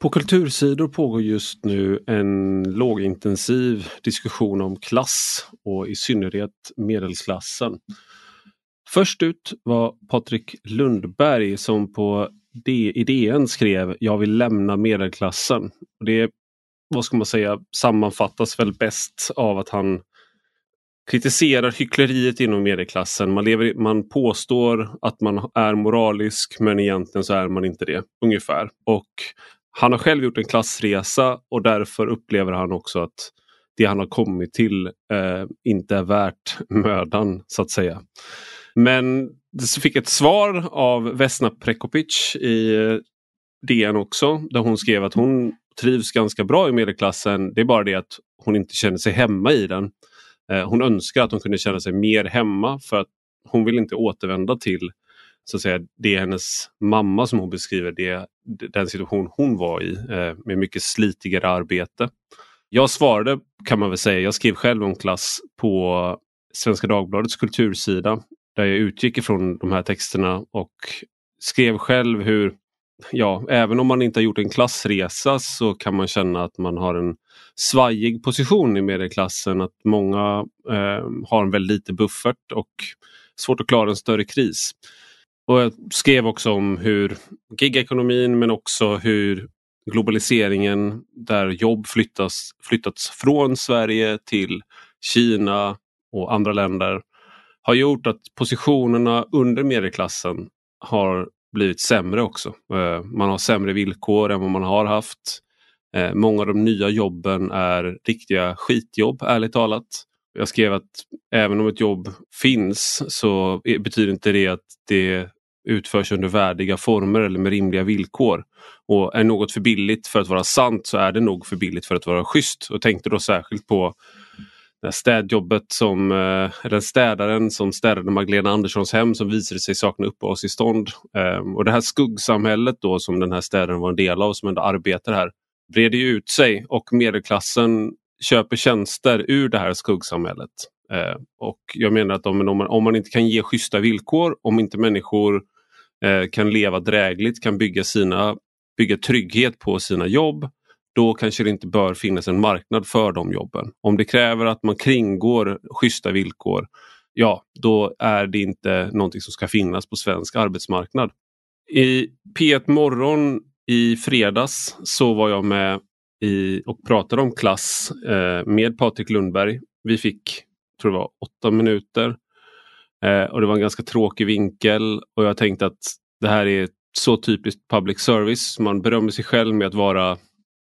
På kultursidor pågår just nu en lågintensiv diskussion om klass och i synnerhet medelklassen. Först ut var Patrik Lundberg som på i DN skrev Jag vill lämna medelklassen. Det vad ska man säga, sammanfattas väl bäst av att han kritiserar hyckleriet inom medelklassen. Man, lever, man påstår att man är moralisk men egentligen så är man inte det. Ungefär. Och han har själv gjort en klassresa och därför upplever han också att det han har kommit till eh, inte är värt mödan så att säga. Men det fick ett svar av Vesna Prekopic i eh, DN också där hon skrev att hon trivs ganska bra i medelklassen. Det är bara det att hon inte känner sig hemma i den. Eh, hon önskar att hon kunde känna sig mer hemma för att hon vill inte återvända till så att säga, det är hennes mamma som hon beskriver det, den situation hon var i eh, med mycket slitigare arbete. Jag svarade kan man väl säga, jag skrev själv om klass på Svenska Dagbladets kultursida där jag utgick ifrån de här texterna och skrev själv hur ja, även om man inte har gjort en klassresa så kan man känna att man har en svajig position i medelklassen. Att många eh, har en väldigt liten buffert och svårt att klara en större kris. Och Jag skrev också om hur gigekonomin men också hur globaliseringen där jobb flyttas, flyttats från Sverige till Kina och andra länder har gjort att positionerna under medelklassen har blivit sämre också. Eh, man har sämre villkor än vad man har haft. Eh, många av de nya jobben är riktiga skitjobb, ärligt talat. Jag skrev att även om ett jobb finns så betyder inte det att det utförs under värdiga former eller med rimliga villkor. Och är något för billigt för att vara sant så är det nog för billigt för att vara schysst. Och tänkte då särskilt på det städjobbet som, eh, den städaren som städade Magdalena Anderssons hem som visade sig sakna uppehållstillstånd. Ehm, och det här skuggsamhället då som den här städaren var en del av som ändå arbetar här breder ut sig och medelklassen köper tjänster ur det här skuggsamhället. Ehm, och jag menar att om, om, man, om man inte kan ge schyssta villkor, om inte människor eh, Eh, kan leva drägligt, kan bygga, sina, bygga trygghet på sina jobb, då kanske det inte bör finnas en marknad för de jobben. Om det kräver att man kringgår schyssta villkor, ja då är det inte någonting som ska finnas på svensk arbetsmarknad. I P1 Morgon i fredags så var jag med i, och pratade om klass eh, med Patrik Lundberg. Vi fick, tror det var åtta minuter. Eh, och det var en ganska tråkig vinkel och jag tänkte att det här är så typiskt public service. Man berömmer sig själv med att vara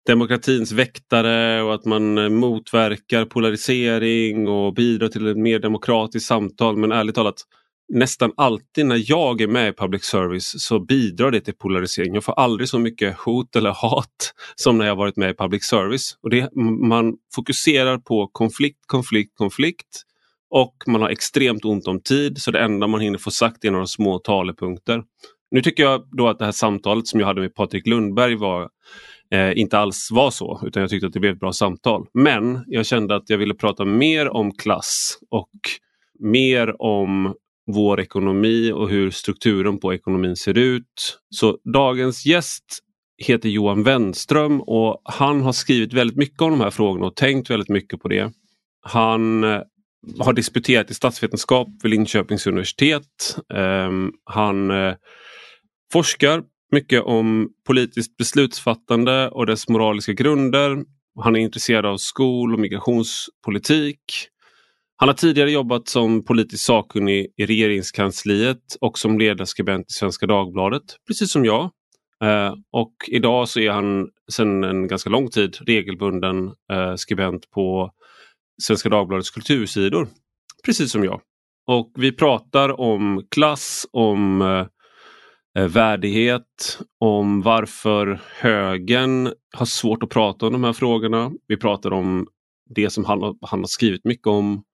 demokratins väktare och att man eh, motverkar polarisering och bidrar till ett mer demokratiskt samtal. Men ärligt talat, nästan alltid när jag är med i public service så bidrar det till polarisering. Jag får aldrig så mycket hot eller hat som när jag varit med i public service. Och det, man fokuserar på konflikt, konflikt, konflikt och man har extremt ont om tid så det enda man hinner få sagt är några små talepunkter. Nu tycker jag då att det här samtalet som jag hade med Patrik Lundberg var eh, inte alls var så utan jag tyckte att det blev ett bra samtal. Men jag kände att jag ville prata mer om klass och mer om vår ekonomi och hur strukturen på ekonomin ser ut. Så dagens gäst heter Johan Wenström och han har skrivit väldigt mycket om de här frågorna och tänkt väldigt mycket på det. Han eh, har disputerat i statsvetenskap vid Linköpings universitet. Ehm, han eh, forskar mycket om politiskt beslutsfattande och dess moraliska grunder. Han är intresserad av skol och migrationspolitik. Han har tidigare jobbat som politisk sakkunnig i regeringskansliet och som ledarskribent i Svenska Dagbladet, precis som jag. Eh, och idag så är han sedan en ganska lång tid regelbunden eh, skribent på Svenska Dagbladets kultursidor, precis som jag. Och vi pratar om klass, om eh, eh, värdighet, om varför högern har svårt att prata om de här frågorna. Vi pratar om det som han, han har skrivit mycket om,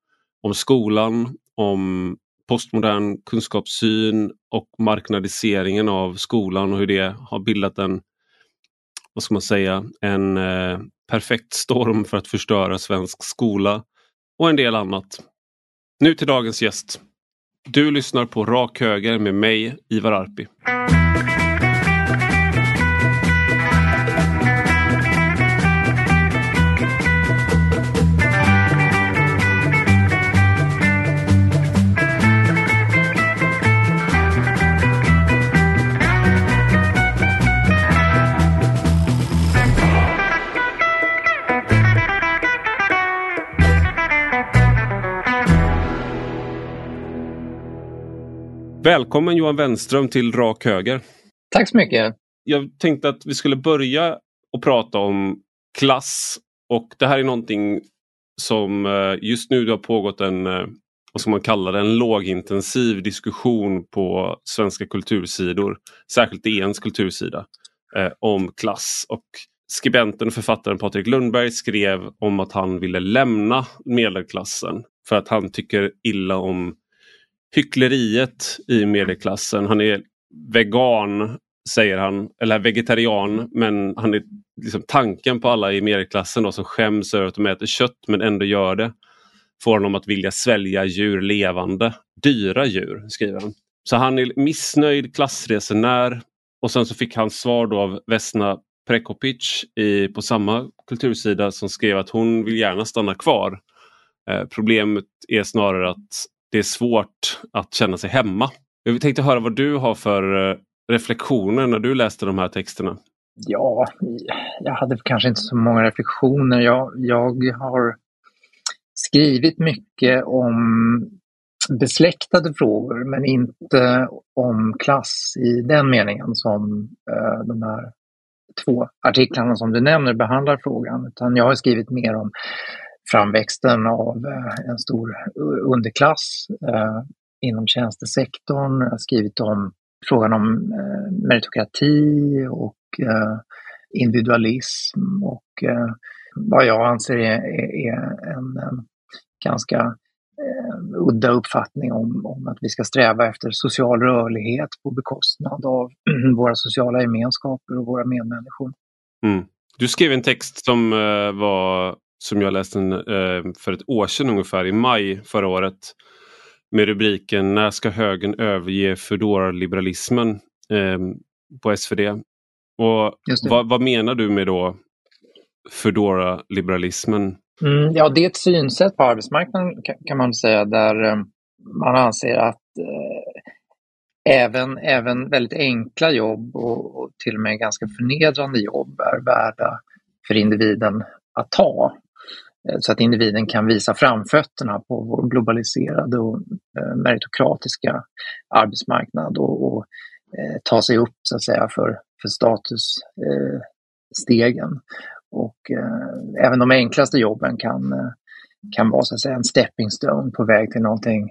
om skolan, om postmodern kunskapssyn och marknadiseringen av skolan och hur det har bildat en, vad ska man säga, en eh, perfekt storm för att förstöra svensk skola och en del annat. Nu till dagens gäst. Du lyssnar på Rak Höger med mig, Ivar Arpi. Välkommen Johan Wenström till Rak Höger. Tack så mycket. Jag tänkte att vi skulle börja och prata om klass och det här är någonting som eh, just nu det har pågått en, eh, vad ska man kalla det, en lågintensiv diskussion på svenska kultursidor, särskilt DNs kultursida, eh, om klass. Och skribenten och författaren Patrik Lundberg skrev om att han ville lämna medelklassen för att han tycker illa om hyckleriet i medelklassen. Han är vegan säger han, eller vegetarian, men han är liksom tanken på alla i medelklassen då, som skäms över att de äter kött men ändå gör det. Får honom att vilja svälja djur levande, dyra djur, skriver han. Så han är missnöjd klassresenär och sen så fick han svar då av Vesna Prekopic i, på samma kultursida som skrev att hon vill gärna stanna kvar. Eh, problemet är snarare att det är svårt att känna sig hemma. Jag tänkte höra vad du har för eh, reflektioner när du läste de här texterna. Ja, jag hade kanske inte så många reflektioner. Jag, jag har skrivit mycket om besläktade frågor men inte om klass i den meningen som eh, de här två artiklarna som du nämner behandlar frågan. Utan jag har skrivit mer om framväxten av eh, en stor underklass eh, inom tjänstesektorn. Jag har skrivit om frågan om eh, meritokrati och individualism och vad jag anser är, är en ganska udda uppfattning om, om att vi ska sträva efter social rörlighet på bekostnad av våra sociala gemenskaper och våra medmänniskor. Mm. Du skrev en text som var som jag läste eh, för ett år sedan ungefär, i maj förra året. Med rubriken När ska högern överge Foodora-liberalismen eh, på SvD. Och vad, vad, menar du med då Foodora-liberalismen? Mm, ja, det är ett synsätt på arbetsmarknaden kan man säga där eh, man anser att eh, även, även väldigt enkla jobb och, och, till och med ganska förnedrande jobb är värda för individen att ta. Eh, så att individen kan visa framfötterna på vår globaliserade och eh, meritokratiska arbetsmarknad och, och eh, ta sig upp så att säga för, för statusstegen. Eh, och även de enklaste jobben kan, kan vara så att säga en stepping stone på väg till någonting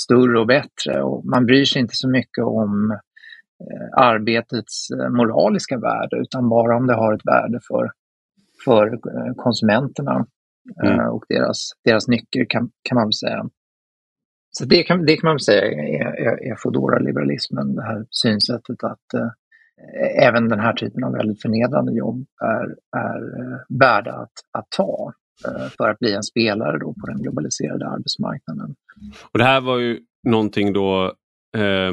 större och bättre. Och man bryr sig inte så mycket om arbetets moraliska värde utan bara om det har ett värde för för eh, konsumenterna mm. Eh, och deras, deras nycker kan, kan man väl säga. Så det kan, det kan man väl säga är, är, är Foodora-liberalismen, det här synsättet att eh, även den här typen av väldigt förnedrande jobb är, är eh, värda att, att ta eh, för att bli en spelare då på den globaliserade arbetsmarknaden. Och Det här var ju någonting då eh,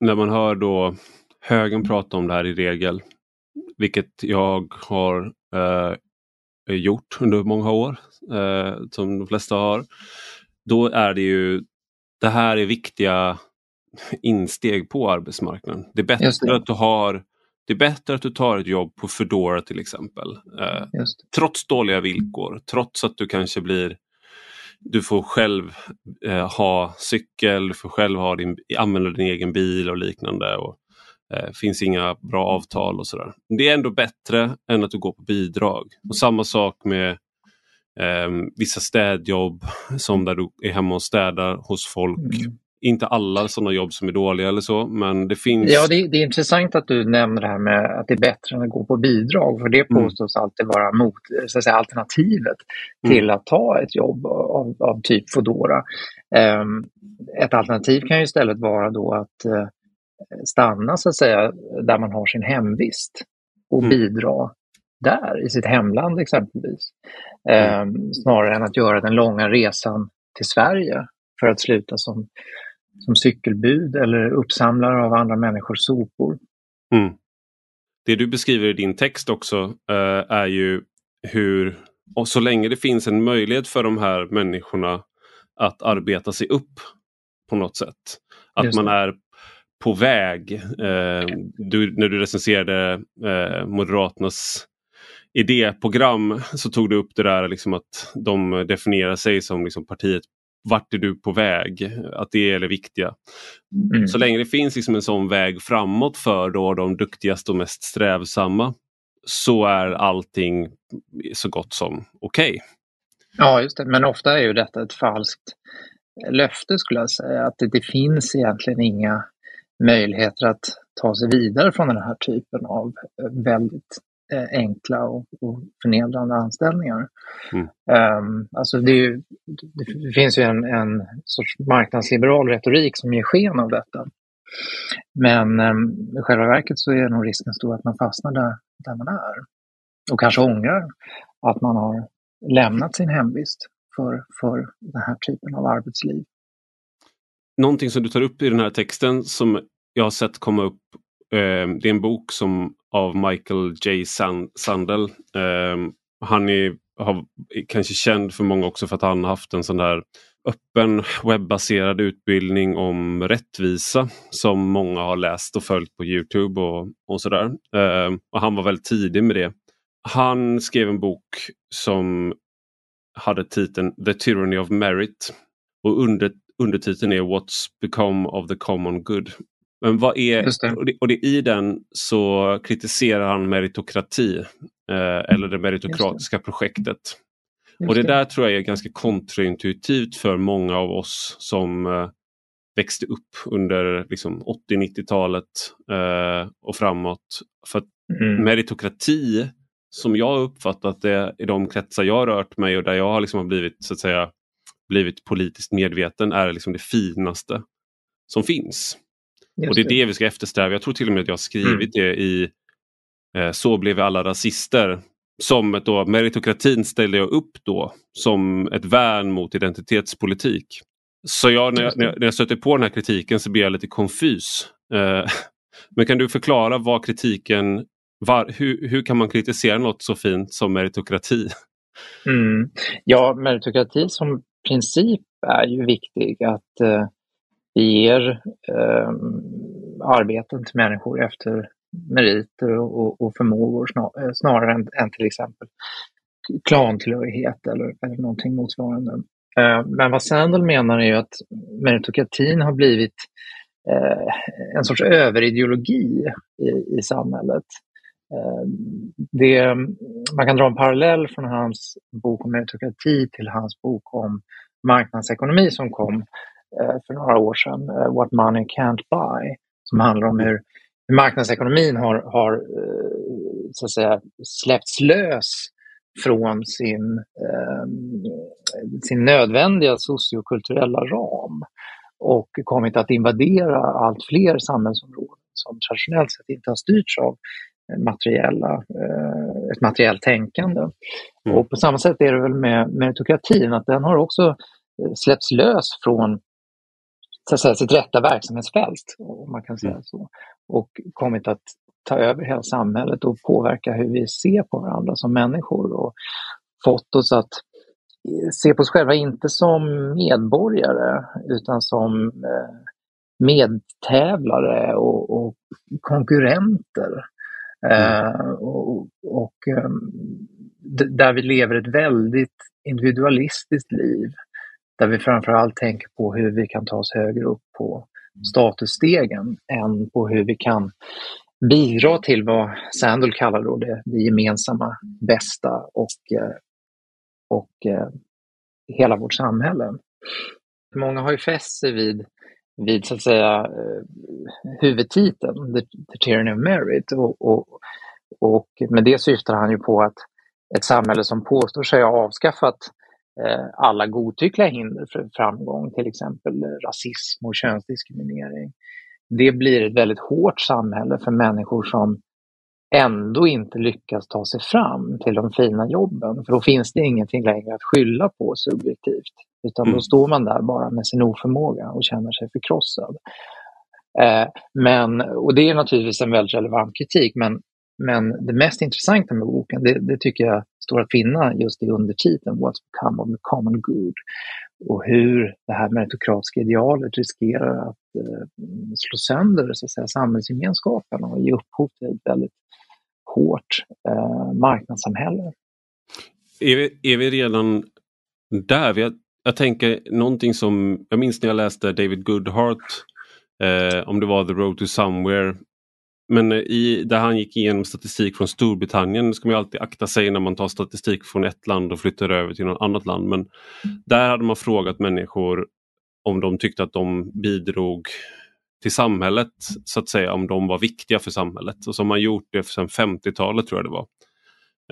när man hör då högern prata om det här i regel, vilket jag har eh, gjort under många år, eh, som de flesta har. Då är det ju, det här är viktiga insteg på arbetsmarknaden. Det är bättre det. att du har det är bättre att du tar ett jobb på Foodora till exempel. Eh, trots dåliga villkor, trots att du kanske blir du får själv eh, ha cykel, du får själv ha din, använda din egen bil och liknande. Och, eh, finns inga bra avtal och sådär. Det är ändå bättre än att du går på bidrag. Och Samma sak med eh, vissa städjobb som där du är hemma och städar hos folk. Mm. Inte alla sådana jobb som är dåliga eller så, men det finns... Ja, det, det, är intressant att du nämner det här med att det är bättre än att gå på bidrag, för det mm. påstås mm. alltid vara mot, så att säga, alternativet mm. till att ta ett jobb av, av typ Foodora. Um, ett alternativ kan ju istället vara då att uh, stanna så att säga där man har sin hemvist och mm. bidra där, i sitt hemland exempelvis. Mm. Eh, snarare än att göra den långa resan till Sverige för att sluta som, som cykelbud eller uppsamlare av andra människors sopor. Mm. Det du beskriver i din text också eh, är ju hur, och så länge det finns en möjlighet för de här människorna att arbeta sig upp på något sätt. Att man är på väg. Eh, du, när du recenserade eh, Moderaternas idéprogram så tog du upp det där liksom att de definierar sig som liksom partiet vart är du på väg? Att det är det viktiga. Mm. Så länge det finns liksom en sån väg framåt för då de duktigaste och mest strävsamma så är allting så gott som okej. Okay. Ja, just det. Men ofta är ju detta ett falskt löfte skulle jag säga. Att det, det finns egentligen inga möjligheter att ta sig vidare från den här typen av eh, väldigt eh, enkla och, och förnedrande anställningar. Mm. Um, alltså det, ju, det, finns ju en, en sorts marknadsliberal retorik som ger sken av detta. Men um, i själva verket så är nog risken stor att man fastnar där, där man är. Och kanske ångrar att man har lämnat sin hemvist för, för den här typen av arbetsliv. Någonting som du tar upp i den här texten som jag har sett komma upp eh, det är en bok som av Michael J Sandel. Eh, han är, har, kanske känd för många också för att han haft en sån där öppen webbaserad utbildning om rättvisa som många har läst och följt på Youtube och, och sådär. Eh, och han var väldigt tidig med det. Han skrev en bok som hade titeln The Tyranny of Merit och under, undertiteln är What's become of the common good. Men vad är, det. Och, det, och det, i den så kritiserar han meritokrati eh, eller det meritokratiska det. projektet. Just och det, där tror jag är ganska kontraintuitivt för många av oss som eh, växte upp under liksom, 80-90-talet eh, och framåt. För mm. meritokrati som jag uppfattat det i de kretsar jag har rört mig och där jag har liksom blivit så att säga blivit politiskt medveten är liksom det finaste som finns. Just och det är det vi ska eftersträva. Jag tror till och med att jag skrivit mm. det i eh, Så blev vi alla rasister. Som då, meritokratin ställde jag upp då som ett värn mot identitetspolitik. Så jag, när, jag, när jag stöter på den här kritiken så blir jag lite konfys. Eh, men kan du förklara vad kritiken var, hur, hur kan man kritisera något så fint som meritokrati? Mm. Ja, meritokrati som princip är ju viktig. Att eh, vi ger eh, arbeten till människor efter meriter och, och förmågor snar, eh, snarare än, än, till exempel klantillhörighet eller, eller någonting motsvarande. Eh, men vad Sandel menar är ju att meritokratin har blivit eh, en sorts överideologi i, i samhället. Ehm, det, man kan dra en parallell från hans bok om meritokrati till hans bok om marknadsekonomi som kom eh, för några år sedan, eh, What Money Can't Buy, som handlar om hur, hur marknadsekonomin har, har eh, så att säga, släppts lös från sin, ehm, sin nödvändiga sociokulturella ram och kommit att invadera allt fler samhällsområden som traditionellt sett inte har styrts av materiella, eh, ett materiellt tänkande. Mm. Och på samma sätt är det väl med meritokratin, att den har också eh, släppts lös från så att säga, sitt rätta verksamhetsfält, om man kan säga mm. så, och kommit att ta över hela samhället och påverka hur vi ser på varandra som människor och fått oss att eh, se på oss själva inte som medborgare utan som medtävlare och, och konkurrenter. Uh, och, och um, där vi lever ett väldigt individualistiskt liv. Där vi framförallt tänker på hur vi kan ta oss högre upp på statusstegen än på hur vi kan bidra till vad Sandel kallar då det, det gemensamma bästa och, eh, och uh, hela vårt samhälle. Många har ju fäst sig vid vid så att säga eh, huvudtiteln, The, The Tyranny of Merit. Och, och, och med det syftar han ju på att ett samhälle som påstår sig ha avskaffat eh, alla godtyckliga hinder för framgång, till exempel rasism och könsdiskriminering. Det blir ett väldigt hårt samhälle för människor som ändå inte lyckas ta sig fram till de fina jobben. För då finns det ingenting längre att skylla på subjektivt. Utan mm. då står man där bara med sin oförmåga och känner sig förkrossad. Eh, men, och det är naturligtvis en väldigt relevant kritik, men, men det mest intressanta med boken, det, det tycker jag står att finna just i undertiteln What's become of the common good och hur det här meritokratiska idealet riskerar att eh, slå sönder så att säga, samhällsgemenskapen och ge upphov till ett väldigt hårt eh, marknadssamhälle. Är vi, är vi redan där? Vi har, jag tänker någonting som, jag minns när jag läste David Goodhart, eh, om det var The Road to Somewhere, men eh, i, där han gick igenom statistik från Storbritannien, ska man alltid akta sig när man tar statistik från ett land och flyttar över till något annat land. Men där hade man frågat människor om de tyckte att de bidrog till samhället, så att säga, om de var viktiga för samhället. Och så har man gjort det sedan 50-talet tror jag det var.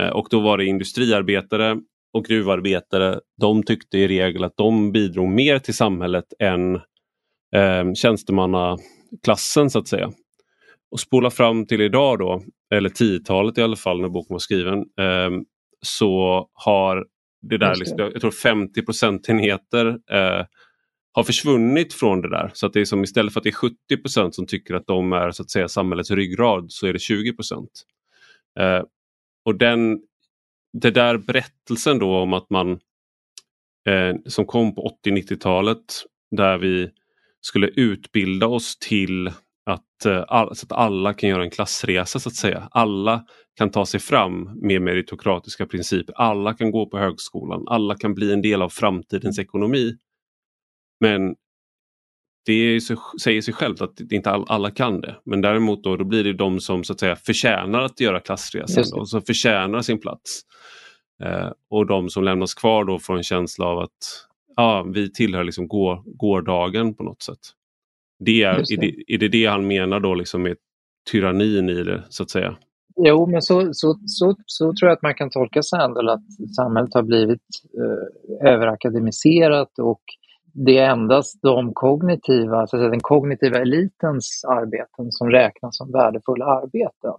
Eh, och då var det industriarbetare och gruvarbetare. De tyckte i regel att de bidrog mer till samhället än eh, tjänstemannaklassen så att säga. Och spola fram till idag då, eller 10-talet i alla fall när boken var skriven, eh, så har det där, liksom, jag tror 50 procentenheter eh, har försvunnit från det där. Så att det är som istället för att det är 70% som tycker att de är så att säga samhällets ryggrad så är det 20 eh, Och den, det där berättelsen då om att man eh, som kom på 80-90-talet där vi skulle utbilda oss till att, eh, all, så att alla kan göra en klassresa så att säga. Alla kan ta sig fram med meritokratiska principer. Alla kan gå på högskolan. Alla kan bli en del av framtidens ekonomi. Men det så, säger sig självt att inte all, alla kan det. Men däremot då, då blir det de som så att säga förtjänar att göra klassresan och som förtjänar sin plats. Eh, och de som lämnas kvar då får en känsla av att ja, vi tillhör liksom går, gårdagen på något sätt. Det är, det. Är, det, det han menar då liksom med tyrannin i det så att säga? Jo, men så, så, så, så tror jag att man kan tolka Sandel att samhället har blivit eh, överakademiserat och det är endast de kognitiva, så att säga, den kognitiva elitens arbeten som räknas som värdefulla arbeten.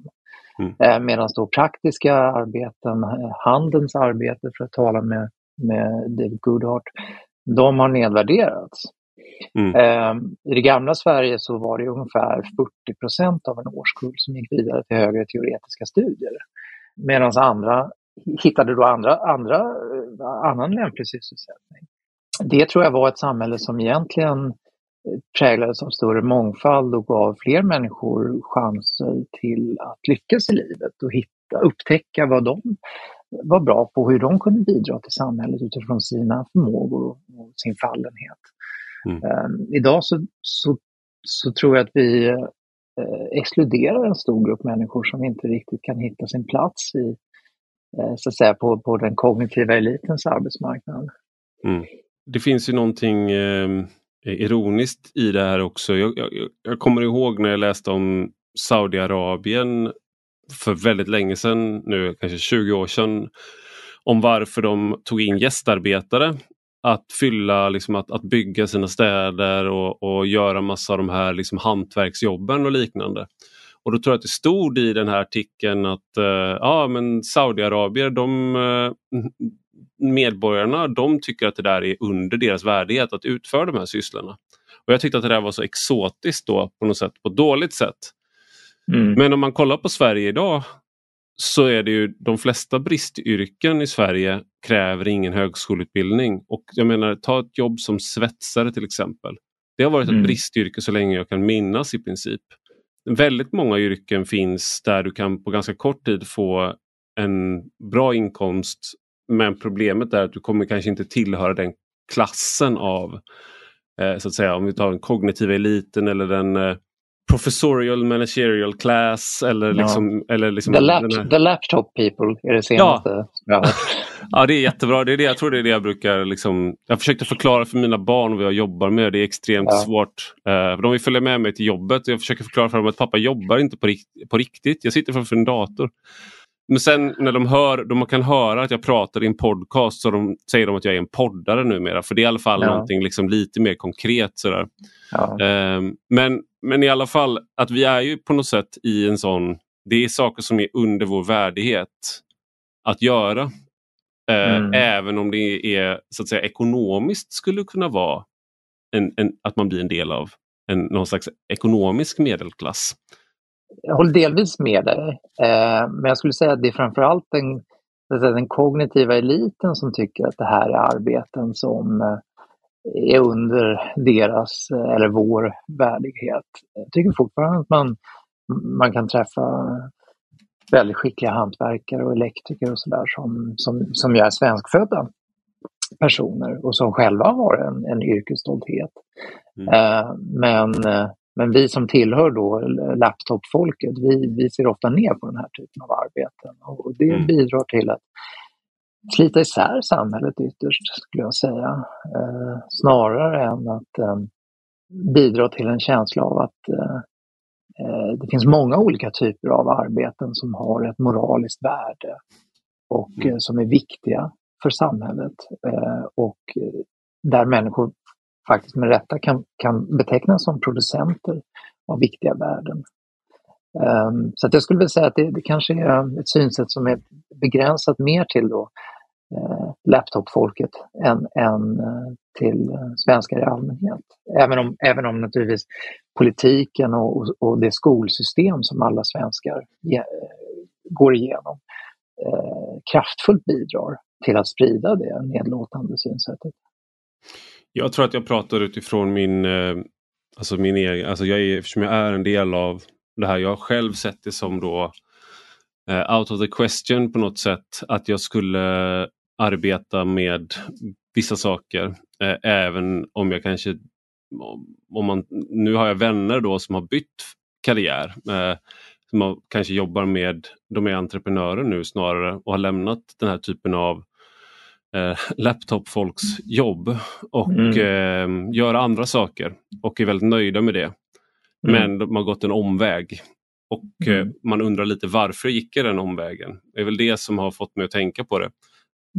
Mm. Eh, Medan då praktiska arbeten, eh, handens arbete för att tala med, med David Goodhart, de har nedvärderats. Mm. Ehm, I det gamla Sverige så var det ungefär 40 procent av en årskull som gick vidare till högre teoretiska studier. Medan andra hittade då andra, andra, eh, annan lämplig sysselsättning det tror jag var ett samhälle som egentligen eh, präglades av större mångfald och gav fler människor chanser till att lyckas i livet och hitta, upptäcka vad de var bra på, hur de kunde bidra till samhället utifrån sina förmågor och sin fallenhet. Mm. Um, idag så, så, så, tror jag att vi uh, exkluderar en stor grupp människor som inte riktigt kan hitta sin plats i, uh, så att säga, på, på den kognitiva elitens arbetsmarknad. Mm det finns ju någonting eh, ironiskt i det här också. Jag, jag, jag kommer ihåg när jag läste om Saudiarabien för väldigt länge sedan, nu kanske 20 år sedan, om varför de tog in gästarbetare att fylla, liksom att, att bygga sina städer och, och göra massa av de här liksom hantverksjobben och liknande. Och då tror jag att det stod i den här artikeln att uh, ja, men Saudiarabier de, uh, medborgarna de tycker att det där är under deras värdighet att utföra de här sysslorna. Och Jag tyckte att det där var så exotiskt då på något sätt, på ett dåligt sätt. Mm. Men om man kollar på Sverige idag så är det ju de flesta bristyrken i Sverige kräver ingen högskoleutbildning. Och jag menar, ta ett jobb som svetsare till exempel. Det har varit ett mm. bristyrke så länge jag kan minnas i princip. Väldigt många yrken finns där du kan på ganska kort tid få en bra inkomst men problemet är att du kommer kanske inte tillhöra den klassen av, eh, så att säga, om vi tar den kognitiva eliten eller den eh, professorial managerial class eller liksom... Ja. Eller liksom the, lap här... the, laptop people är det senaste. Ja. ja, det är jättebra. Det är det, jag tror det är det jag brukar... Liksom, jag försökte förklara för mina barn vad jag jobbar med. Det är extremt ja. svårt. Uh, de vill följa med mig till jobbet och jag försöker förklara för dem att pappa jobbar inte på, rikt på riktigt. Jag sitter framför en dator. Men sen när de hör, de kan höra att jag pratar i en podcast så de, säger de att jag är en poddare numera. För det är i alla fall ja. någonting liksom lite mer konkret. Sådär. Ja. Um, men, men i alla fall att vi är ju på något sätt i en sån, det är saker som är under vår värdighet att göra. Uh, mm. Även om det är så att säga ekonomiskt skulle kunna vara en, en, att man blir en del av en, någon slags ekonomisk medelklass jag håller delvis med dig, eh, men jag skulle säga att det är framförallt den, den kognitiva eliten som tycker att det här är arbeten som eh, är under deras eh, eller vår värdighet. Jag tycker fortfarande att man, man kan träffa väldigt skickliga hantverkare och elektriker och sådär som, som, som är svenskfödda. personer och som själva har en, en yrkesstolthet. Mm. Eh, men, men vi som tillhör då laptopfolket, vi, vi ser ofta ner på den här typen av arbeten och det mm. bidrar till att slita isär samhället ytterst, skulle jag säga. Eh, snarare än att eh, bidra till en känsla av att eh, eh det finns många olika typer av arbeten som har ett moraliskt värde och mm. Eh, som är viktiga för samhället eh, och där människor faktiskt med rätta kan, kan betecknas som producenter av viktiga värden. Um, så att jag skulle vilja säga att det, det, kanske är ett synsätt som är begränsat mer till då, uh, laptopfolket än, än uh, till svenskar i allmänhet. Även om, även om naturligtvis politiken och, och det skolsystem som alla svenskar ge, går igenom kraftfullt bidrar till att sprida det nedlåtande synsättet. Jag tror att jag pratar utifrån min, eh, alltså min egen, alltså jag är, eftersom jag är en del av det här. Jag har själv sett det som då uh, out of the question på något sätt att jag skulle arbeta med vissa saker. Uh, även om jag kanske, om man, nu har jag vänner då som har bytt karriär. Uh, som har, kanske jobbar med, de är entreprenörer nu snarare och har lämnat den här typen av eh, laptopfolks jobb och mm. eh, göra andra saker och är väldigt nöjda med det. Mm. Men de har gått en omväg. Och eh, mm. man undrar lite varför gick jag den omvägen? Det är väl det som har fått mig att tänka på det.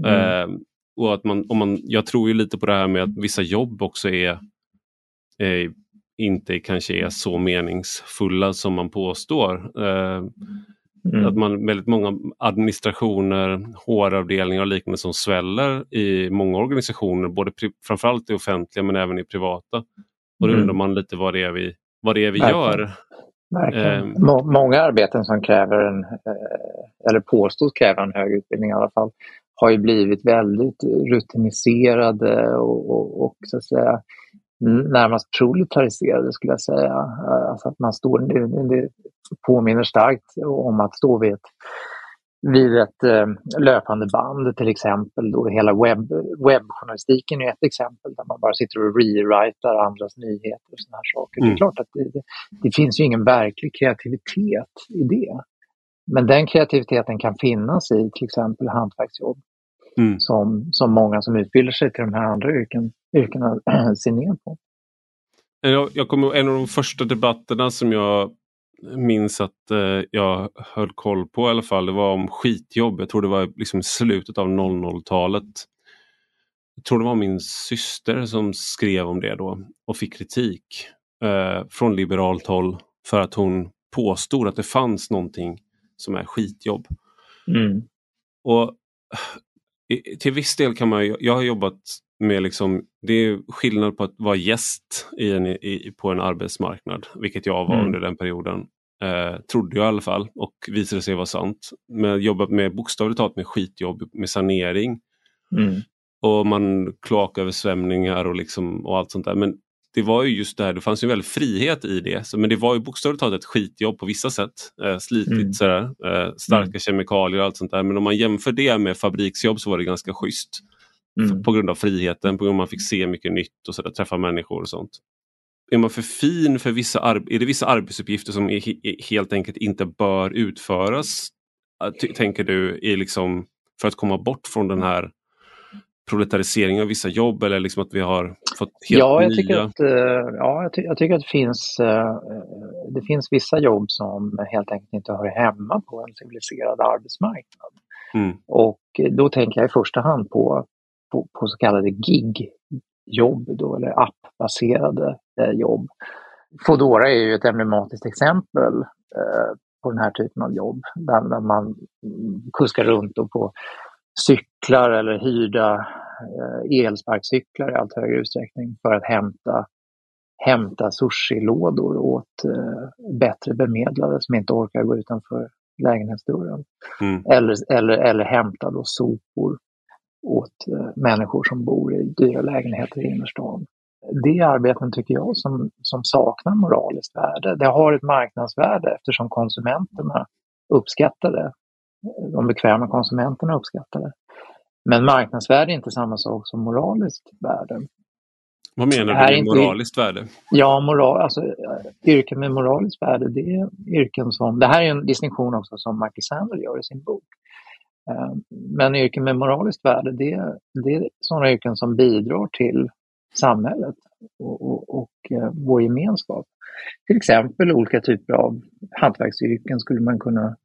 Mm. Eh, och att man, om man, jag tror ju lite på det här med att vissa jobb också är inte kanske är så meningsfulla som man påstår. Mm. Att man väldigt många administrationer, HR-avdelningar och liknande som sväller i många organisationer, både framförallt i offentliga men även i privata. Och då mm. undrar man lite vad det är vi, vad det är vi gör. Eh. Många arbeten som kräver en, eh, eller påstås kräva en hög utbildning i alla fall, har ju blivit väldigt rutiniserade och, och, och så att säga närmast proletariserade skulle jag säga. Alltså att man står, det, påminner starkt om att stå vid ett, vid ett eh, löpande band till exempel. Då hela webb, webbjournalistiken är ett exempel där man bara sitter och rewritar andras nyheter och sådana här saker. Mm. Det är mm. klart att det, det, det, finns ju ingen verklig kreativitet i det. Men den kreativiteten kan finnas i till exempel hantverksjobb. Mm. Som, som många som utbildar sig till de här andra yrken, yrkena ser ner på. Jag, jag kommer en av de första debatterna som jag minns att eh, jag höll koll på i alla fall. Det var om skitjobb. Jag tror det var liksom slutet av 00-talet. Jag tror det var min syster som skrev om det då och fick kritik eh, från liberalt håll för att hon påstod att det fanns någonting som är skitjobb. Mm. Och i, Till viss del kan man, jag har jobbat med liksom, det är skillnad på att vara gäst i en, i, på en arbetsmarknad, vilket jag var mm. under den perioden. Eh, trodde jag i alla fall och visade sig vara sant. Men jobbat med bokstavligt talat med skitjobb, med sanering. Mm. Och man kloaköversvämningar och, liksom, och allt sånt där. Men det var ju just det här, det fanns ju väldigt frihet i det. Så, men det var ju bokstavligt talat ett skitjobb på vissa sätt. Eh, slitigt mm. sådär, eh, starka mm. kemikalier och allt sånt där. Men om man jämför det med fabriksjobb så var det ganska schysst. Mm. På grund av friheten, på grund av att man fick se mycket nytt och så där, träffa människor och sånt. Är man för fin för vissa, är det vissa arbetsuppgifter som är, helt enkelt inte bör utföras? Tänker du, är liksom för att komma bort från den här proletariseringen av vissa jobb eller liksom att vi har fått helt ja, jag nya... Tycker att, eh, ja, jag, ty jag tycker att det finns, eh, det finns vissa jobb som helt enkelt inte hör hemma på en civiliserad arbetsmarknad. Mm. Och då tänker jag i första hand på på, på så kallade gig-jobb då, eller appbaserade eh, jobb. Foodora är ju ett emblematiskt exempel eh, på den här typen av jobb där, där man kuskar runt på cyklar eller hyrda eh, elsparkcyklar i allt högre utsträckning för att hämta, hämta sushilådor åt eh, bättre bemedlade som inte orkar gå utanför lägenhetsdörren. Mm. Eller, eller, eller hämta då sopor åt eh, människor som bor i dyra lägenheter i innerstan. Det är arbeten, tycker jag, som, som saknar moraliskt värde. Det har ett marknadsvärde eftersom konsumenterna uppskattar det. De bekväma konsumenterna uppskattar det. Men marknadsvärde är inte samma sak som moraliskt värde. Vad menar du med moraliskt värde? Ja, moral, alltså, yrken med moraliskt värde, det är yrken som... Det här är en distinktion också som Michael Sandel gör i sin bok. Eh, men yrken med moraliskt värde, det, det är sådana yrken som bidrar till samhället och, och, och eh, vår gemenskap. Till exempel olika typer av hantverksyrken skulle man kunna,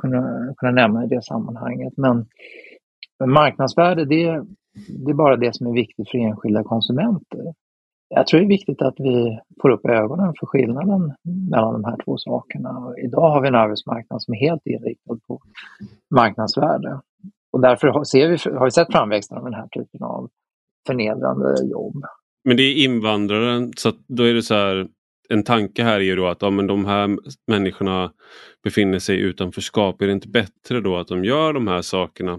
kunna, kunna nämna i det sammanhanget. Men marknadsvärde, det, det är bara det som är viktigt för enskilda konsumenter. Jag tror det är viktigt att vi får upp ögonen för skillnaden mellan de här två sakerna. Idag har vi en arbetsmarknad som är helt inriktad på marknadsvärde. Och därför ser vi, har vi sett framväxten av den här typen av förnedrande jobb. Men det är invandraren, så då är det så här, en tanke här är ju då att ja, men de här människorna befinner sig utanförskap. Är det inte bättre då att de gör de här sakerna?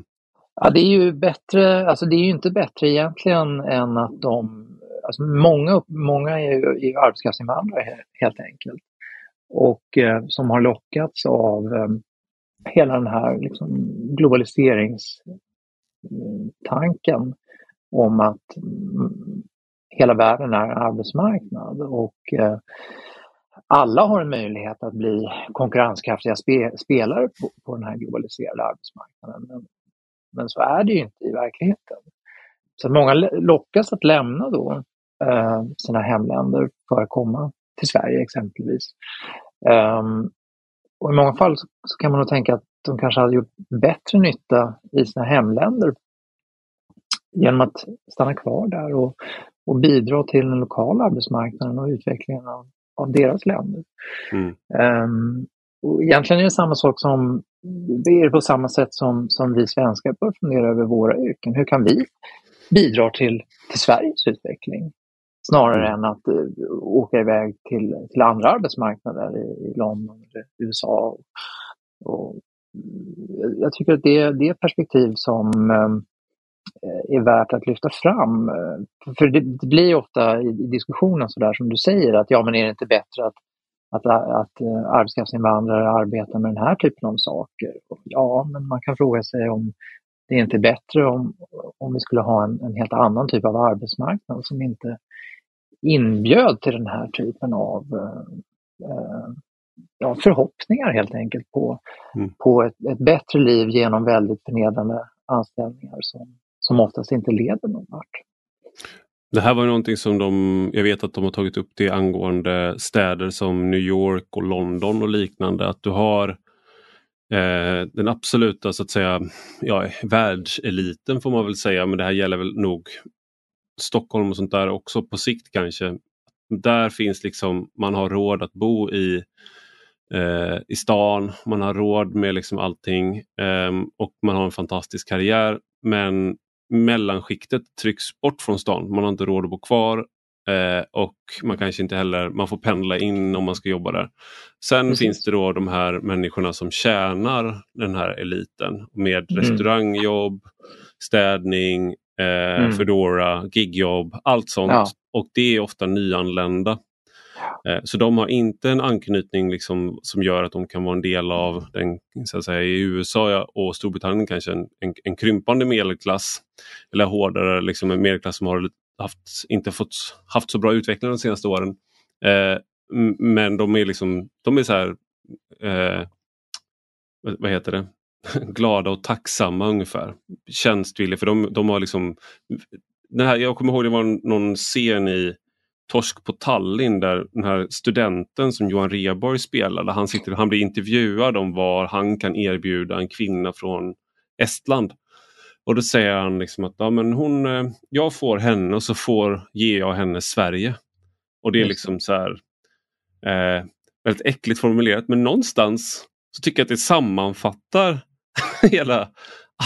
Ja, det är ju bättre, alltså det är ju inte bättre egentligen än att de, alltså många, många är ju, är arbetskraftsinvandrare helt enkelt. Och eh, som har lockats av eh, hela den här liksom, globaliseringstanken om att mm, hela världen är en arbetsmarknad och eh, alla har en möjlighet att bli konkurrenskraftiga spe, spelare på, på den här globaliserade arbetsmarknaden. Men, men, så är det ju inte i verkligheten. Så många lockas att lämna då eh, sina hemländer för att komma till Sverige exempelvis. Um, och I många fall så, så, kan man nog tänka att de kanske hade gjort bättre nytta i sina hemländer genom att stanna kvar där och, och bidra till den lokala arbetsmarknaden och utvecklingen av, av deras länder. Mm. Um, och egentligen är det samma sak som, det är på samma sätt som, som vi svenskar bör fundera över våra yrken. Hur kan vi bidra till, till Sveriges utveckling? Snarare mm. än att uh, åka iväg till, till andra arbetsmarknader i, i London eller USA. Och, och, jag tycker att det, det är ett perspektiv som Eh, är värt att lyfta fram. Eh, för det, det blir ofta i, diskussionen så där som du säger att ja men är det inte bättre att, att, att eh, arbetskraftsinvandrare arbetar med den här typen av saker? Ja, men man kan fråga sig om det är inte bättre om, om vi skulle ha en, en helt annan typ av arbetsmarknad som inte inbjöd till den här typen av eh, ja, förhoppningar helt enkelt på, mm. på ett, ett, bättre liv genom väldigt förnedrande anställningar som, som oftast inte leder någon vart. Det här var någonting som de, jag vet att de har tagit upp det angående städer som New York och London och liknande. Att du har eh, den absoluta så att säga, ja, världseliten får man väl säga, men det här gäller väl nog Stockholm och sånt där också på sikt kanske. Där finns liksom, man har råd att bo i eh, i stan, man har råd med liksom allting eh, och man har en fantastisk karriär. Men mellanskiktet trycks bort från stan. Man har inte råd att bo kvar eh, och man kanske inte heller, man får pendla in om man ska jobba där. Sen Precis. finns det då de här människorna som tjänar den här eliten med mm. restaurangjobb, städning, eh, mm. Foodora, gigjobb, allt sånt. Ja. Och det är ofta nyanlända. Eh, så de har inte en anknytning liksom som gör att de kan vara en del av den, så att säga, i USA och Storbritannien kanske en, en, en krympande medelklass. Eller hårdare, liksom en medelklass som har haft, inte fått, haft så bra utveckling de senaste åren. Eh, men de är liksom, de är så här, eh, vad heter det, glada och tacksamma ungefär. Tjänstvilliga för de, de har liksom, den här, jag kommer ihåg det var någon scen i Torsk på Tallinn där den här studenten som Johan Reborg spelade, han, sitter, han blir intervjuad om vad han kan erbjuda en kvinna från Estland. Och då säger han liksom att ja, men hon, eh, jag får henne och så får, ger jag henne Sverige. Och det är liksom så här eh, väldigt äckligt formulerat men någonstans så tycker jag att det sammanfattar hela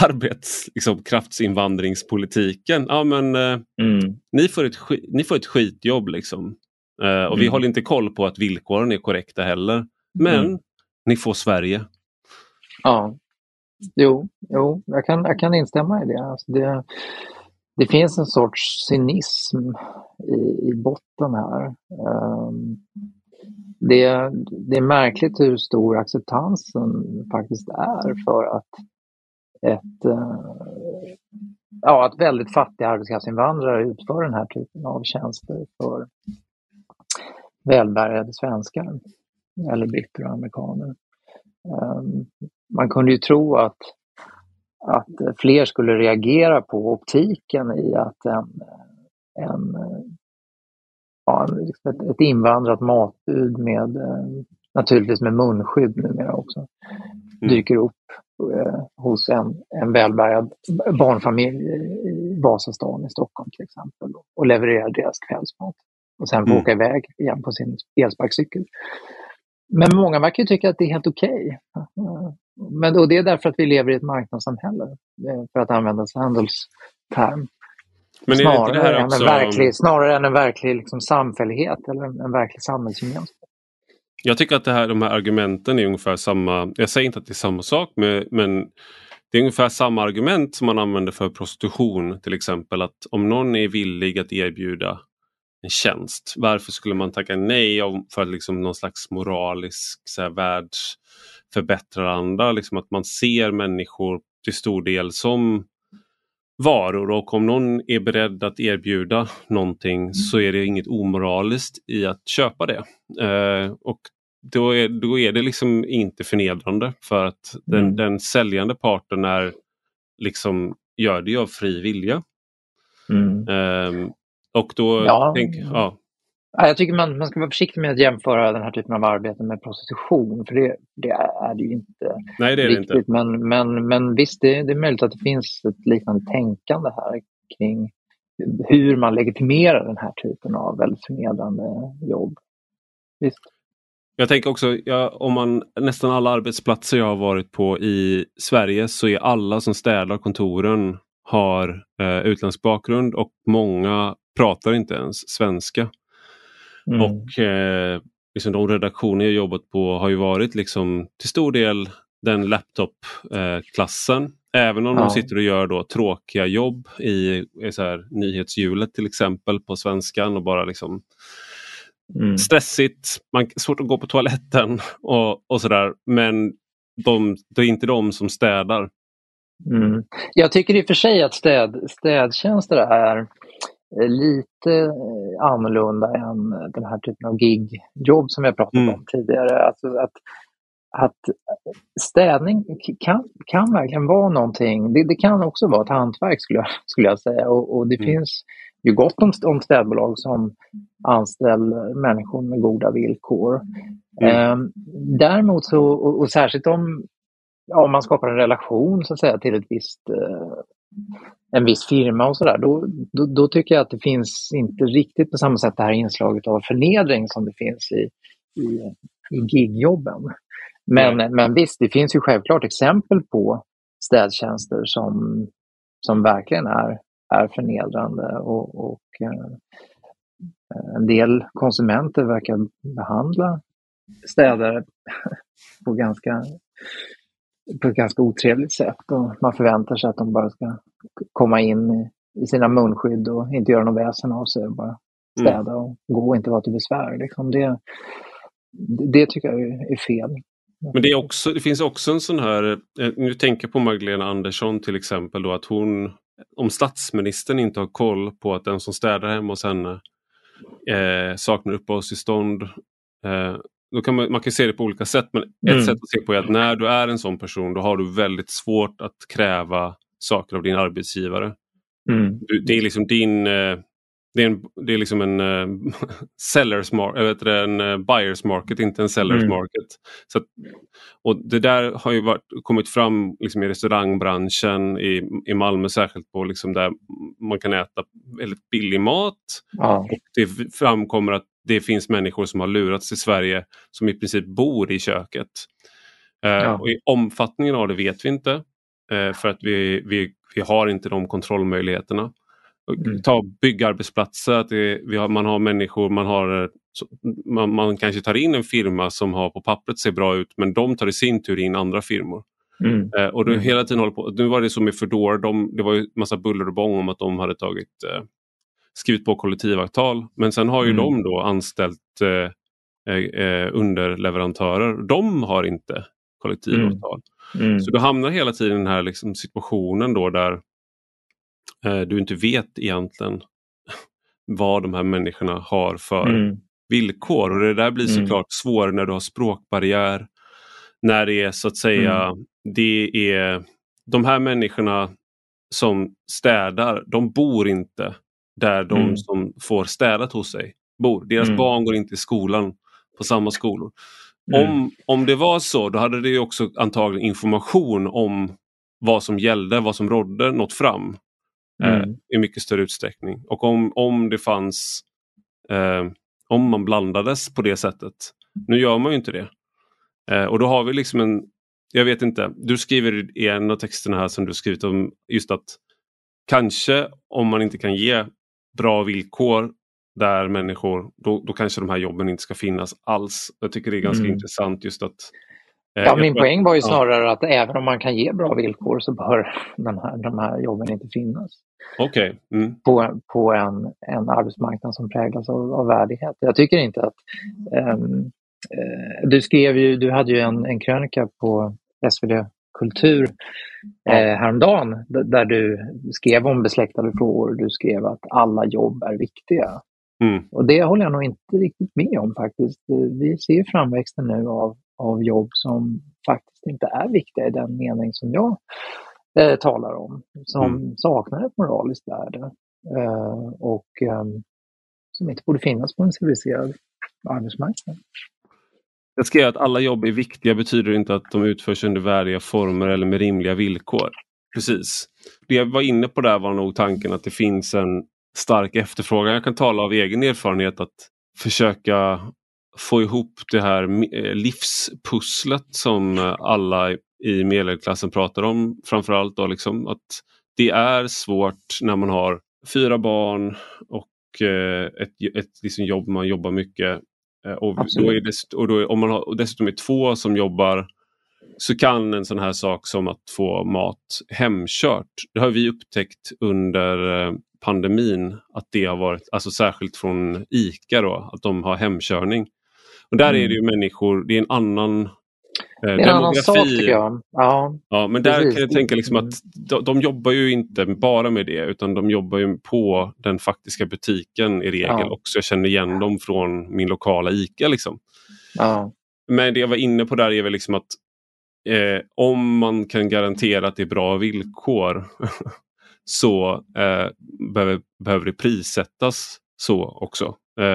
arbetskraftsinvandringspolitiken. Liksom, ja, men, eh, mm. ni, får ett, ni får ett skitjobb liksom. Eh, och mm. vi håller inte koll på att villkoren är korrekta heller. Men mm. ni får Sverige. Ja, jo, jo jag, kan, jag kan instämma i det. Alltså det. Det finns en sorts cynism i, i botten här. Um, det, det är märkligt hur stor acceptansen faktiskt är för att ett, eh, ja, att väldigt fattiga arbetskraftsinvandrare utför den här typen av tjänster för välbärgade svenskar eller britter och amerikaner. Ehm, man kunde ju tro att, att fler skulle reagera på optiken i att en, en, ja, ett, ett invandrat matbud med naturligtvis med munskydd numera också, mm. dyker upp eh, hos en, en välbärgad barnfamilj i Vasastan i Stockholm till exempel och levererar deras kvällsmat och sen får mm. åka iväg igen på sin elsparkcykel. Men många verkar tycka att det är helt okej. Okay. Men och det är därför att vi lever i ett marknadssamhälle, eh, för att använda handelsterm. Men snarare, än också... en verklig, snarare än en verklig liksom, samfällighet eller en, en verklig samhällsgemenskap. Jag tycker att det här, de här argumenten är ungefär samma. Jag säger inte att det är samma sak men, men det är ungefär samma argument som man använder för prostitution till exempel. Att om någon är villig att erbjuda en tjänst, varför skulle man tacka nej för liksom någon slags moralisk så här, världsförbättrande? Liksom att man ser människor till stor del som varor och om någon är beredd att erbjuda någonting så är det inget omoraliskt i att köpa det. Eh, och då är, då är det liksom inte förnedrande för att den, mm. den säljande parten är liksom gör det av fri vilja. Mm. Um, och då... Ja. Tänk, ja. Jag tycker man, man ska vara försiktig med att jämföra den här typen av arbete med prostitution, för det, det är det ju inte Nej, det är riktigt. Det inte. Men, men, men visst, det, det är möjligt att det finns ett liknande tänkande här kring hur man legitimerar den här typen av väldigt förnedrande jobb. Visst. Jag tänker också, ja, om man nästan alla arbetsplatser jag har varit på i Sverige så är alla som städar kontoren har eh, utländsk bakgrund och många pratar inte ens svenska. Mm. Och eh, liksom de redaktioner jag jobbat på har ju varit liksom till stor del den laptop-klassen. Eh, Även om ja. de sitter och gör då tråkiga jobb i, i så här, nyhetshjulet till exempel på svenskan och bara liksom Mm. Stressigt, man, svårt att gå på toaletten och, och sådär. Men de, det är inte de som städar. Mm. Jag tycker i och för sig att städ, städtjänster är lite eh, annorlunda än den här typen av gigjobb som jag pratat mm. om tidigare. Alltså att, att städning kan, kan verkligen vara någonting, det, det kan också vara ett hantverk skulle jag, skulle jag säga och, och det mm. finns ju gott om, om städbolag som anställer människor med goda villkor. Mm. Eh, däremot så, och, och särskilt om, ja, om man skapar en relation så att säga till ett visst, eh, en viss firma och sådär, då, då, då, tycker jag att det finns inte riktigt på samma sätt det här inslaget av förnedring som det finns i, i, i gigjobben. Men, mm. men visst, det finns ju självklart exempel på städtjänster som, som verkligen är är förnedrande och, och eh, en del konsumenter verkar behandla städare på ganska, på ett ganska otrevligt sätt och man förväntar sig att de bara ska komma in i sina munskydd och inte göra något väsen av sig och bara mm. städa och gå och inte vara till besvär. Liksom det, det tycker jag är fel. Men det, också, det finns också en sån här, eh, nu tänker på Magdalena Andersson till exempel, då, att hon om statsministern inte har koll på att den som städar hemma hos henne eh, saknar uppehållstillstånd. Eh, då kan man, man kan se det på olika sätt men mm. ett sätt att se på är att när du är en sån person då har du väldigt svårt att kräva saker av din arbetsgivare. Mm. Du, det är liksom din eh, det är, en, det är liksom en uh, sellers mar eller en uh, buyers market, inte en sellers mm. market. Så att, och Det där har ju varit, kommit fram liksom i restaurangbranschen i, i Malmö särskilt på liksom där man kan äta väldigt billig mat. Ja. Och Det framkommer att det finns människor som har lurats i Sverige som i princip bor i köket. Uh, ja. och I omfattningen av det vet vi inte för att vi, vi, vi har inte de kontrollmöjligheterna. Mm. Ta byggarbetsplatser, att det, vi har, man har människor, man, har, man, man, kanske tar in en firma som har på pappret ser bra ut men de tar i sin tur in andra firmor. Mm. Eh, och du mm. hela tiden håller på, nu var det som med Foodora, de, det var ju massa buller och bång om att de hade tagit eh, skrivit på kollektivavtal men sen har ju mm. de då anställt eh, eh, eh underleverantörer. De har inte kollektivavtal. Mm. Mm. Så du hamnar hela tiden i den här liksom situationen då där eh, du inte vet egentligen vad de här människorna har för Mm. villkor. Och det där blir Mm. såklart svårare när du har språkbarriär. När det är så att säga, Mm. det är de här människorna som städar, de bor inte där de Mm. som får städat hos sig bor. Deras Mm. barn går inte i skolan på samma skolor. Mm. Om, om det var så, då hade det ju också antagligen information om vad som gällde, vad som rådde, nått fram eh, Mm. i mycket större utsträckning. Och om, om det fanns, eh, om man blandades på det sättet. Nu gör man ju inte det. Eh, och då har vi liksom en, jag vet inte, du skriver i en av texterna här som du skrivit om just att kanske om man inte kan ge bra villkor där människor, då, då kanske de här jobben inte ska finnas alls. Jag tycker det är ganska Mm. intressant just att eh, Ja, min poäng var ju snarare att även om man kan ge bra villkor så bör den här, de här jobben inte finnas Okej, mm. på, på en, en arbetsmarknad som präglas av, av värdighet. Jag tycker inte att... ehm, eh, du skrev ju, du hade ju en, en krönika på SvD Kultur eh, häromdagen där du skrev om besläktade frågor. Du skrev att alla jobb är viktiga. Mm. Och det håller jag nog inte riktigt med om faktiskt. Eh, Vi ser framväxten nu av, av jobb som faktiskt inte är viktiga i den mening som jag eh, talar om. Som saknar ett moraliskt värde eh, och ehm, som inte borde finnas på en civiliserad arbetsmarknad. Jag skrev att alla jobb är viktiga betyder inte att de utförs under värdiga former eller med rimliga villkor. Precis. Det jag var inne på där var nog tanken att det finns en stark efterfrågan. Jag kan tala av egen erfarenhet att försöka få ihop det här eh, livspusslet som alla i medelklassen pratar om. Framförallt då liksom att det är svårt när man har fyra barn och eh, ett, ett liksom jobb man jobbar mycket. Eh, Och, Absolut. då är det, och då, om man har, dessutom är två som jobbar så kan en sån här sak som att få mat hemkört. Det har vi upptäckt under eh, pandemin att det har varit, alltså särskilt från ICA då, att de har hemkörning. Och där Mm. är det ju människor, det är en annan Det är en annan sak tycker jag. Ja, Ja, men där Precis. kan jag tänka liksom att de, de jobbar ju inte bara med det utan de jobbar ju på den faktiska butiken i regel Ja. också. Jag känner igen dem från min lokala ICA. Liksom. ja. Men det jag var inne på där är väl liksom att eh, om man kan garantera att det är bra villkor så eh, behöver, behöver det prissättas så också. Eh,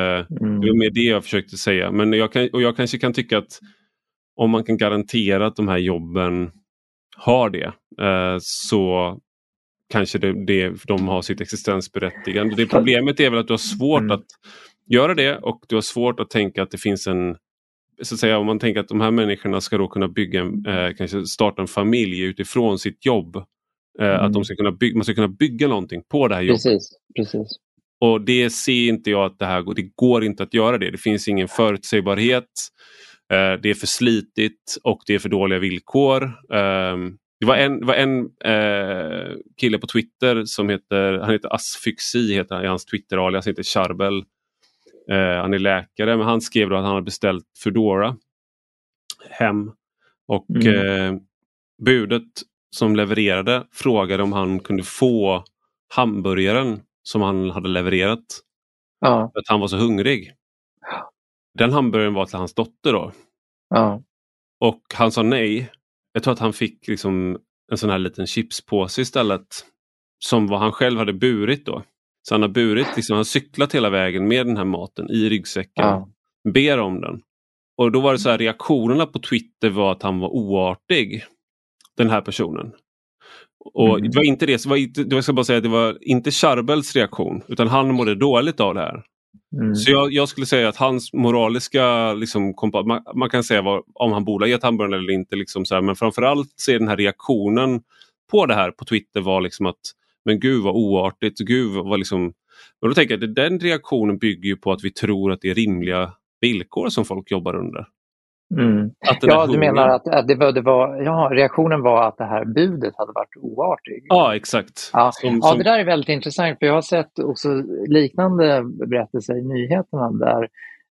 Mm. det var mer det jag försökte säga. Men jag, kan, och jag kanske kan tycka att om man kan garantera att de här jobben har det eh, så kanske det, det, de har sitt existensberättigande. Det problemet är väl att du har svårt Mm. att göra det och du har svårt att tänka att det finns en så att säga, om man tänker att de här människorna ska då kunna bygga, eh, kanske starta en familj utifrån sitt jobb. Eh, Mm. Att de ska kunna bygga, man ska kunna bygga någonting på det här jobbet. Precis, precis. Och det ser inte jag att det här går. Det går inte att göra det. Det finns ingen förutsägbarhet. Eh, det är för slitigt och det är för dåliga villkor. Eh, det var en, det var en eh, kille på Twitter som heter, han heter Asfyxi, heter han, hans Twitter-alias, heter Charbel. Eh, han är läkare men han skrev att han hade beställt Foodora hem. Och Mm. eh, budet som levererade frågade om han kunde få hamburgaren som han hade levererat. Ja, För att han var så hungrig. Den hamburgaren var till hans dotter då. ja. Och han sa nej. Jag tror att han fick liksom en sån här liten chipspåse istället. Som vad han själv hade burit då. Så han har burit, liksom, han cyklat hela vägen med den här maten i ryggsäcken. Ja. Ber om den. Och då var det så här reaktionerna på Twitter var att han var oartig. Den här personen. Och Mm. det var inte det, så var jag ska bara säga att det var inte Charbels reaktion utan han mådde dåligt av det här. Mm. Så jag, jag skulle säga att hans moraliska, liksom, man, man kan säga vad, om han borde ha gett hamburgaren eller inte. Liksom så här, men framförallt så är den här reaktionen på det här på Twitter var liksom att men gud vad oartigt, gud vad liksom... Men då tänker jag att den reaktionen bygger ju på att vi tror att det är rimliga villkor som folk jobbar under. Mm. Ja, du menar att, att det, var, det var, ja, reaktionen var att det här budet hade varit oartigt? Ja, exakt. Ja, Som, Ja, som, det där är väldigt intressant för jag har sett också liknande berättelser i nyheterna där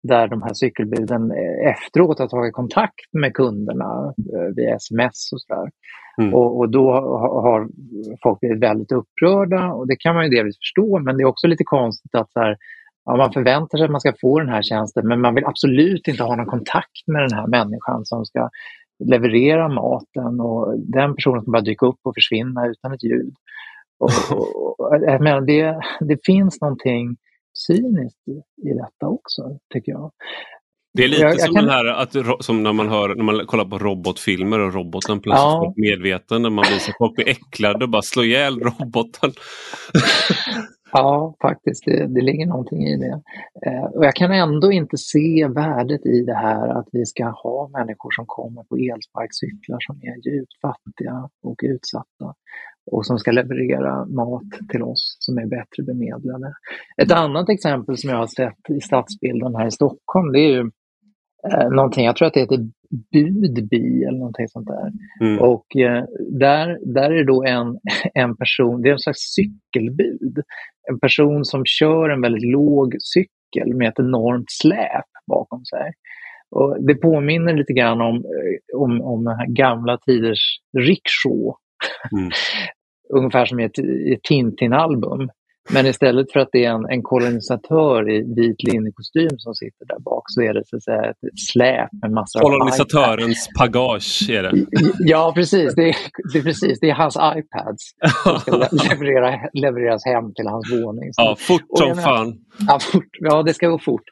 där de här cykelbuden efteråt har tagit kontakt med kunderna via sms och sådär. Mm. Och, och, då har folk blivit väldigt upprörda och det kan man ju delvis förstå men det är också lite konstigt att så här, ja, man förväntar sig att man ska få den här tjänsten men man vill absolut inte ha någon kontakt med den här människan som ska leverera maten och den personen ska bara dyka upp och försvinna utan ett ljud. Och, och, jag menar, det, det finns någonting cyniskt i, i detta också, tycker jag. Det är lite jag, jag som, kan... här, att, som när man, hör, när man kollar på robotfilmer och roboten plötsligt ja. medveten när man visar folk blir äcklade och bara slår ihjäl roboten. Ja, faktiskt. Det, det ligger någonting i det. Eh, och jag kan ändå inte se värdet i det här att vi ska ha människor som kommer på elsparkcyklar som är djupt fattiga och utsatta och som ska leverera mat till oss som är bättre bemedlade. Ett annat exempel som jag har sett i stadsbilden här i Stockholm det är ju eh, någonting, jag tror att det heter Budbi eller någonting sånt där. Mm. Och eh, där, där är det då en, en person, det är en slags cykelbud. En person som kör en väldigt låg cykel med ett enormt släp bakom sig. Och det påminner lite grann om, eh, om, om gamla tiders rickshaw. Mm. Ungefär som i ett, ett Tintin-album. Men istället för att det är en, en kolonisatör i vit linnekostym som sitter där bak så är det så att säga ett släp med massa Kolonisatörens pagage är det. Ja, precis. Det är, det är, precis. Det är hans iPads som ska leverera, levereras hem till hans våning. Ja, fort som fan. Ja, fort, ja, det ska gå fort.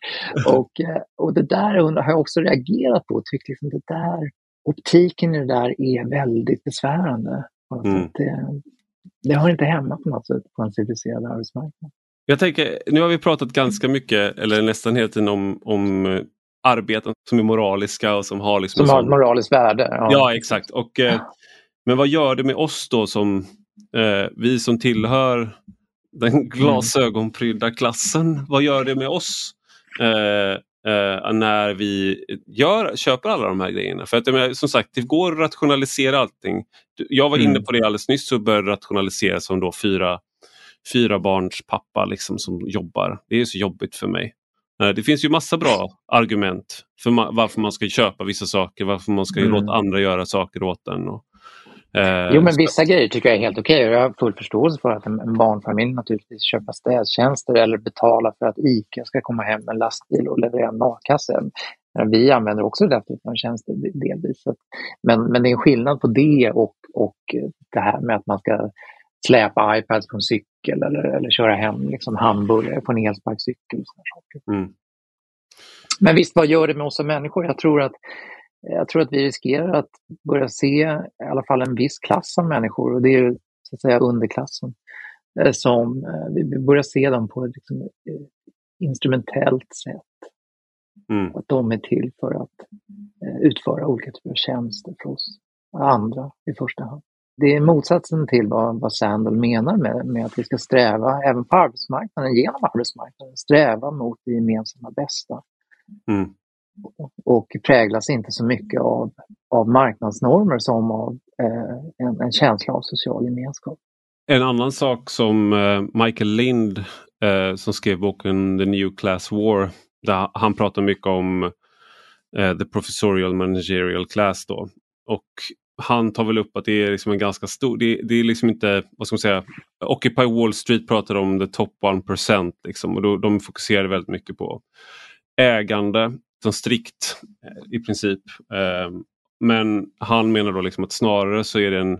Och, eh, och det där har jag också reagerat på och tyckt liksom det där, optiken i det där är väldigt besvärande. Mm. Det, det har inte hemma på något sätt på en civiliserad arbetsmarknad. Jag tänker, nu har vi pratat ganska mycket, eller nästan hela tiden om, om eh, arbeten som är moraliska och som har... Liksom som har ett moraliskt värde. Ja, ja exakt. Och, eh, men vad gör det med oss då som eh, vi som tillhör den mm. glasögonprydda klassen? Vad gör det med oss? Eh, eh, när vi gör, köper alla de här grejerna. För att som sagt, det går att rationalisera allting. Jag var mm. inne på det alldeles nyss och började rationalisera som då fyra, fyra barns pappa liksom, som jobbar. Det är så jobbigt för mig. Eh, det finns ju massa bra argument för ma varför man ska köpa vissa saker, varför man ska mm. låta andra göra saker åt en. Och, jo, men vissa grejer tycker jag är helt okej. Okay. Jag har full förståelse för att en barnfamilj naturligtvis köper städtjänster eller betalar för att ICA ska komma hem med en lastbil och leverera en matkasse. Vi använder också den typen av tjänster delvis. Men, men det är en skillnad på det och, och det här med att man ska släpa iPads på en cykel eller, eller köra hem liksom hamburgare på en elsparkcykel. Mm. Men visst, vad gör det med oss som människor? Jag tror att jag tror att vi riskerar att börja se i alla fall en viss klass av människor och det är så att säga underklassen. Eh, som, eh, vi börjar se dem på ett liksom, eh, instrumentellt sätt. Mm. Att de är till för att utföra olika typer av tjänster för oss andra i första hand. Det är motsatsen till vad, vad Sandel menar med, med att vi ska sträva, även på arbetsmarknaden, genom arbetsmarknaden, sträva mot det gemensamma bästa. Mm och präglas inte så mycket av, av marknadsnormer som av eh, en, en, känsla av social gemenskap. En annan sak som eh, Michael Lind eh, som skrev boken The New Class War, där han pratar mycket om eh, The Professorial Managerial Class då. Och han tar väl upp att det är liksom en ganska stor, det, det, är liksom inte, vad ska man säga, Occupy Wall Street pratar om the top 1% liksom, och då, de fokuserar väldigt mycket på ägande som strikt eh, i princip. Ehm, men han menar då liksom att snarare så är det en,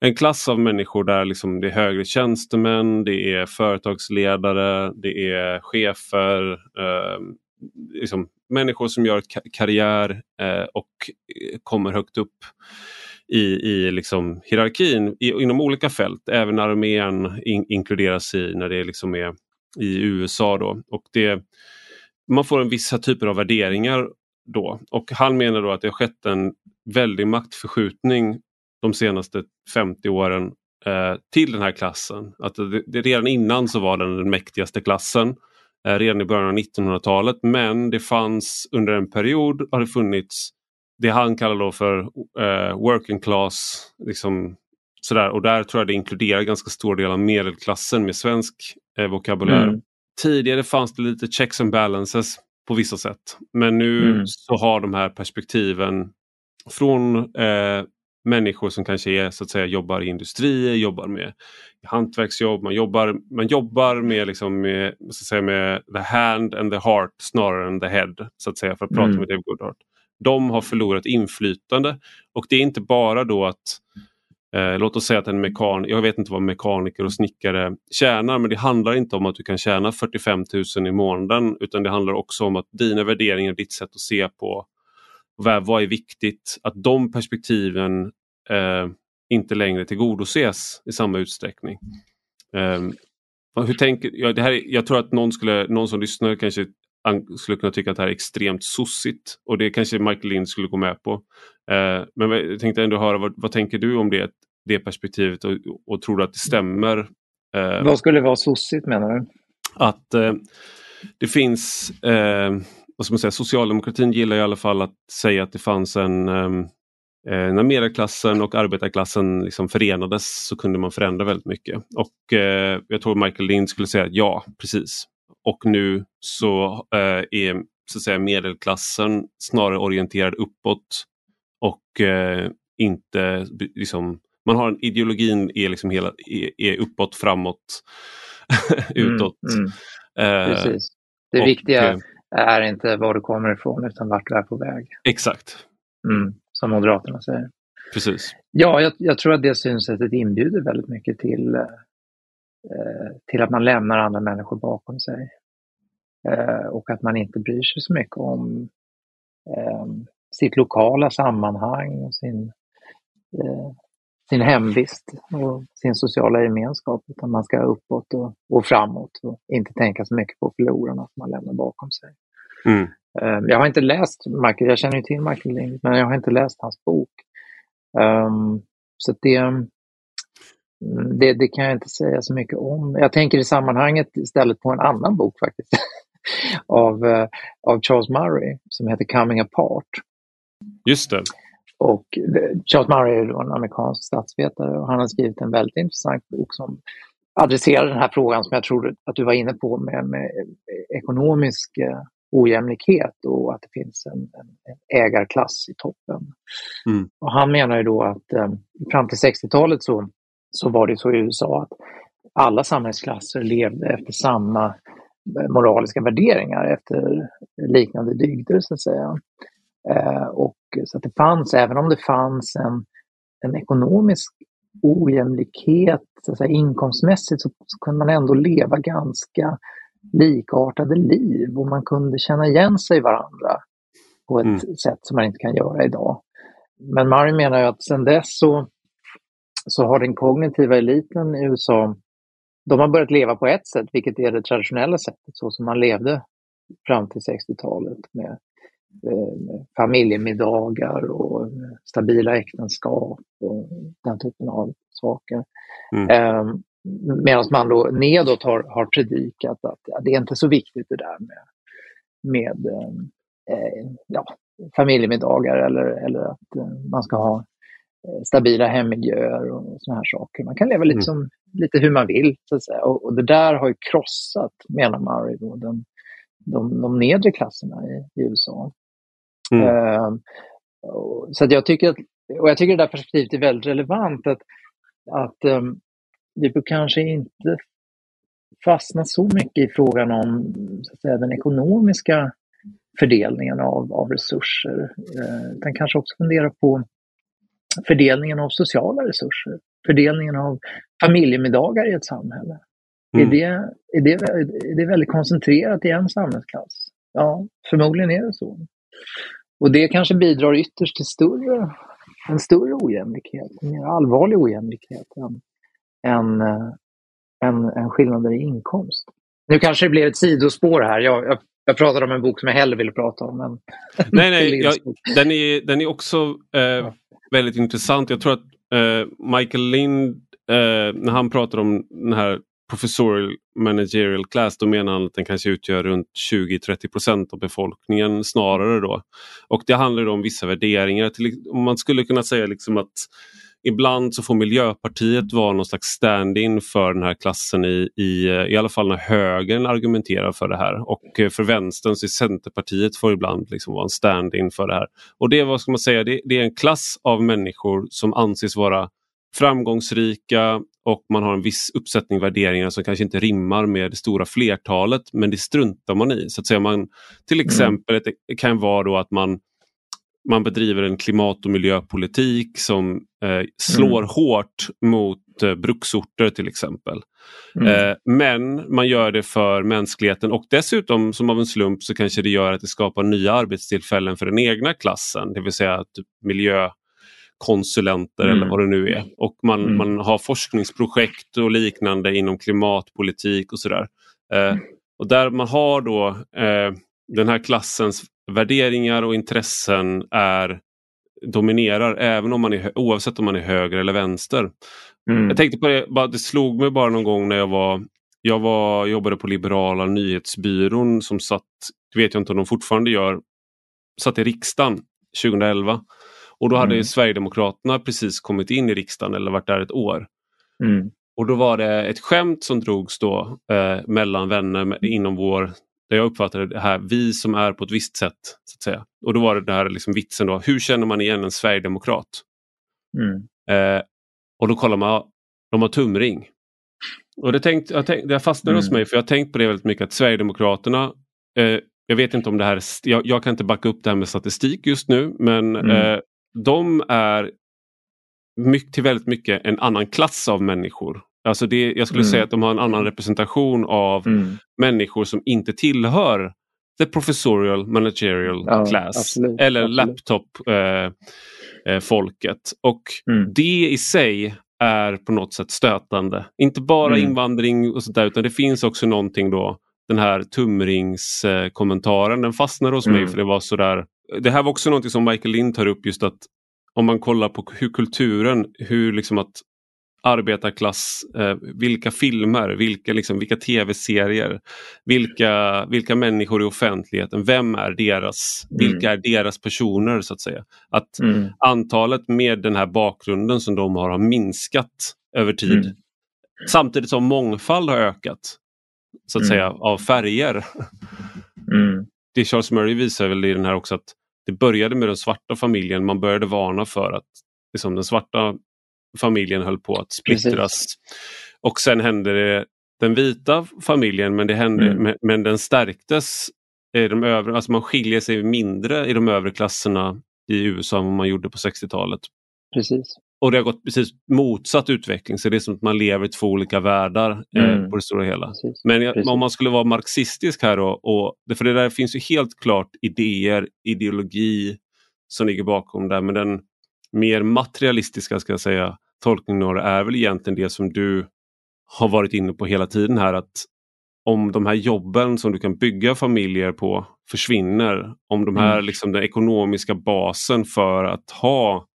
en klass av människor där liksom det är högre tjänstemän, det är företagsledare, det är chefer, eh, liksom människor som gör karriär eh, och kommer högt upp i, i liksom hierarkin i, inom olika fält. Även armén in, inkluderas i när det liksom är i USA. Då. Och det, man får en vissa typer av värderingar då. Och han menar då att det har skett en väldig maktförskjutning de senaste 50 åren eh, till den här klassen. Att det, det, redan innan så var den den mäktigaste klassen, eh, redan i början av 1900-talet. Men det fanns under en period har det funnits det han kallar då för eh, working class. Liksom, sådär. Och där tror jag det inkluderar ganska stor del av medelklassen med svensk eh, vokabulär. Mm. Tidigare fanns det lite checks and balances på vissa sätt. Men nu mm. så har de här perspektiven från eh, människor som kanske är, så att säga, jobbar i industrier, jobbar med hantverksjobb, man jobbar, man jobbar med, liksom med, så att säga, med the hand and the heart snarare än the head, så att säga, för att prata mm. med Dave Goodhart. De har förlorat inflytande och det är inte bara då att Eh, låt oss säga att en mekaniker, jag vet inte vad mekaniker och snickare tjänar men det handlar inte om att du kan tjäna 45 000 i månaden utan det handlar också om att dina värderingar, ditt sätt att se på vad, vad är viktigt, att de perspektiven eh, inte längre tillgodoses i samma utsträckning. Eh, hur tänker, ja, det här, jag tror att någon, skulle, någon som lyssnar kanske skulle kunna tycka att det här är extremt sossigt och det kanske Michael Lind skulle gå med på. Eh, men jag tänkte ändå höra, vad, vad tänker du om det, det perspektivet och, och tror du att det stämmer? Eh, vad skulle vara sossigt menar du? Att eh, det finns, eh, vad ska man säga, socialdemokratin gillar i alla fall att säga att det fanns en ehm, eh, när medelklassen och arbetarklassen liksom förenades så kunde man förändra väldigt mycket. Och eh, Jag tror Michael Lind skulle säga ja, precis. Och nu så eh, är så att säga, medelklassen snarare orienterad uppåt och eh, inte liksom, man har en ideologin är liksom hela, är, är uppåt, framåt, utåt. Mm, mm. Precis. Det och, viktiga är inte var du kommer ifrån utan vart du är på väg. Exakt. Mm, som Moderaterna säger. Precis. Ja, jag, jag, tror att det synsättet inbjuder väldigt mycket till, till att man lämnar andra människor bakom sig. Eh, och att man inte bryr sig så mycket om eh, sitt lokala sammanhang och sin, eh, sin hemvist och sin sociala gemenskap. Utan man ska uppåt och, och framåt och inte tänka så mycket på förlorarna som man lämnar bakom sig. Mm. Eh, jag har inte läst Michael, jag känner ju till Michael Lind, men jag har inte läst hans bok. Um, så det, det, det, kan jag inte säga så mycket om. Jag tänker i sammanhanget istället på en annan bok faktiskt. av, uh, av Charles Murray som heter Coming Apart. Just det. Och Charles Murray är en amerikansk statsvetare och han har skrivit en väldigt intressant bok som adresserar den här frågan som jag tror att du var inne på med, med ekonomisk uh, ojämlikhet och att det finns en, en, en ägarklass i toppen. Mm. Och han menar ju då att um, fram till 60-talet så, så var det så i USA att alla samhällsklasser levde efter samma moraliska värderingar efter liknande dygder så att säga. Eh, och så att det fanns, även om det fanns en, en ekonomisk ojämlikhet så att säga, inkomstmässigt så, så kunde man ändå leva ganska likartade liv och man kunde känna igen sig varandra på ett mm. sätt som man inte kan göra idag. Men Murray menar ju att sedan dess så, så har den kognitiva eliten i USA de har börjat leva på ett sätt, vilket är det traditionella sättet, så som man levde fram till 60-talet med, eh, familjemiddagar och stabila äktenskap och den typen av saker. Mm. Eh, Medan man då nedåt har, har predikat att ja, det är inte så viktigt det där med, med eh, ja, familjemiddagar eller, eller att eh, man ska ha Eh, stabila hemmiljöer och såna här saker. Man kan leva lite, mm. som, lite hur man vill. Så att säga. Och, och det där har ju krossat, menar Murray, då, den, de, de nedre klasserna i, i USA. Mm. Uh, så jag tycker att, och jag tycker det där perspektivet är väldigt relevant. Att, att um, vi bör kanske inte fastna så mycket i frågan om så att säga, den ekonomiska fördelningen av, av resurser. Uh, utan kanske också fundera på fördelningen av sociala resurser, fördelningen av familjemiddagar i ett samhälle. Mm. Är, det, är, det, är det väldigt koncentrerat i en samhällsklass? Ja, förmodligen är det så. Och det kanske bidrar ytterst till större, en större ojämlikhet, en mer allvarlig ojämlikhet än, än, än, än skillnader i inkomst. Nu kanske det blev ett sidospår här. Jag, jag, jag pratade om en bok som jag hellre ville prata om. Men nej, nej, jag, den, är, den är också eh, väldigt intressant. Jag tror att eh, Michael Lind, eh, när han pratar om den här professorial managerial class, då menar han att den kanske utgör runt 20-30% av befolkningen snarare då. Och det handlar om vissa värderingar. Till, man skulle kunna säga liksom att ibland så får Miljöpartiet vara någon slags stand-in för den här klassen i, i, i alla fall när högern argumenterar för det här. Och för vänstern så är Centerpartiet får ibland liksom vara en stand-in för det här. Och det, vad ska man säga, det, det är en klass av människor som anses vara framgångsrika och man har en viss uppsättning värderingar som kanske inte rimmar med det stora flertalet men det struntar man i. Så att säga man, till mm. exempel mm. det kan vara då att man man bedriver en klimat och miljöpolitik som eh, slår mm. hårt mot eh, bruksorter till exempel. Mm. Eh, men man gör det för mänskligheten och dessutom som av en slump så kanske det gör att det skapar nya arbetstillfällen för den egna klassen, det vill säga typ miljökonsulenter mm. eller vad det nu är. Och man, mm. man har forskningsprojekt och liknande inom klimatpolitik och sådär. Eh, och där man har då eh, den här klassens värderingar och intressen är dominerar även om man är, oavsett om man är höger eller vänster. Mm. Jag tänkte på det, bara, det slog mig bara någon gång när jag var jag var, jobbade på Liberala nyhetsbyrån som satt, det vet jag inte om de fortfarande gör, satt i riksdagen 2011. Och då hade mm. Sverigedemokraterna precis kommit in i riksdagen eller varit där ett år. Mm. Och då var det ett skämt som drogs då eh, mellan vänner inom vår där jag uppfattade det här, vi som är på ett visst sätt. så att säga. Och då var det där liksom vitsen då, hur känner man igen en sverigedemokrat? Mm. Eh, och då kollar man, de har tumring. Och det, tänkt, jag, tänkt, det fastnade mm. hos mig för jag har tänkt på det väldigt mycket att Sverigedemokraterna, eh, jag vet inte om det här, jag, jag, kan inte backa upp det här med statistik just nu men mm. eh, de är mycket, till väldigt mycket en annan klass av människor Alltså det, jag skulle mm. säga att de har en annan representation av mm. människor som inte tillhör the professorial managerial ja, class absolut, eller laptop-folket. Eh, och mm. det i sig är på något sätt stötande. Inte bara mm. invandring och sånt där, utan det finns också någonting då den här tumringskommentaren, den fastnade hos mig mm. för det var sådär. Det här var också någonting som Michael Lind tar upp just att om man kollar på hur kulturen, hur liksom att arbetarklass, eh, vilka filmer, vilka, liksom, vilka tv-serier, vilka, vilka människor i offentligheten, vem är deras, mm. vilka är deras personer så att säga. Att mm. antalet med den här bakgrunden som de har har minskat över tid. Mm. Samtidigt som mångfald har ökat så att mm. säga av färger. Mm. Det Charles Murray visar väl i den här också att det började med den svarta familjen, man började varna för att liksom, den svarta familjen höll på att splittras. Precis. Och sen hände det den vita familjen men, det hände, mm. men den stärktes. I de övre, alltså man skiljer sig mindre i de övre klasserna i USA än vad man gjorde på 60-talet. Precis. Och det har gått precis motsatt utveckling så det är som att man lever i två olika världar eh, mm. eh, på det stora hela. Precis. Men jag, om man skulle vara marxistisk här då, och, för det där finns ju helt klart idéer, ideologi som ligger bakom där men den mer materialistiska ska jag säga, tolkningen är väl egentligen det som du har varit inne på hela tiden här att om de här jobben som du kan bygga familjer på försvinner, om de här, mm. liksom, den ekonomiska basen för att ha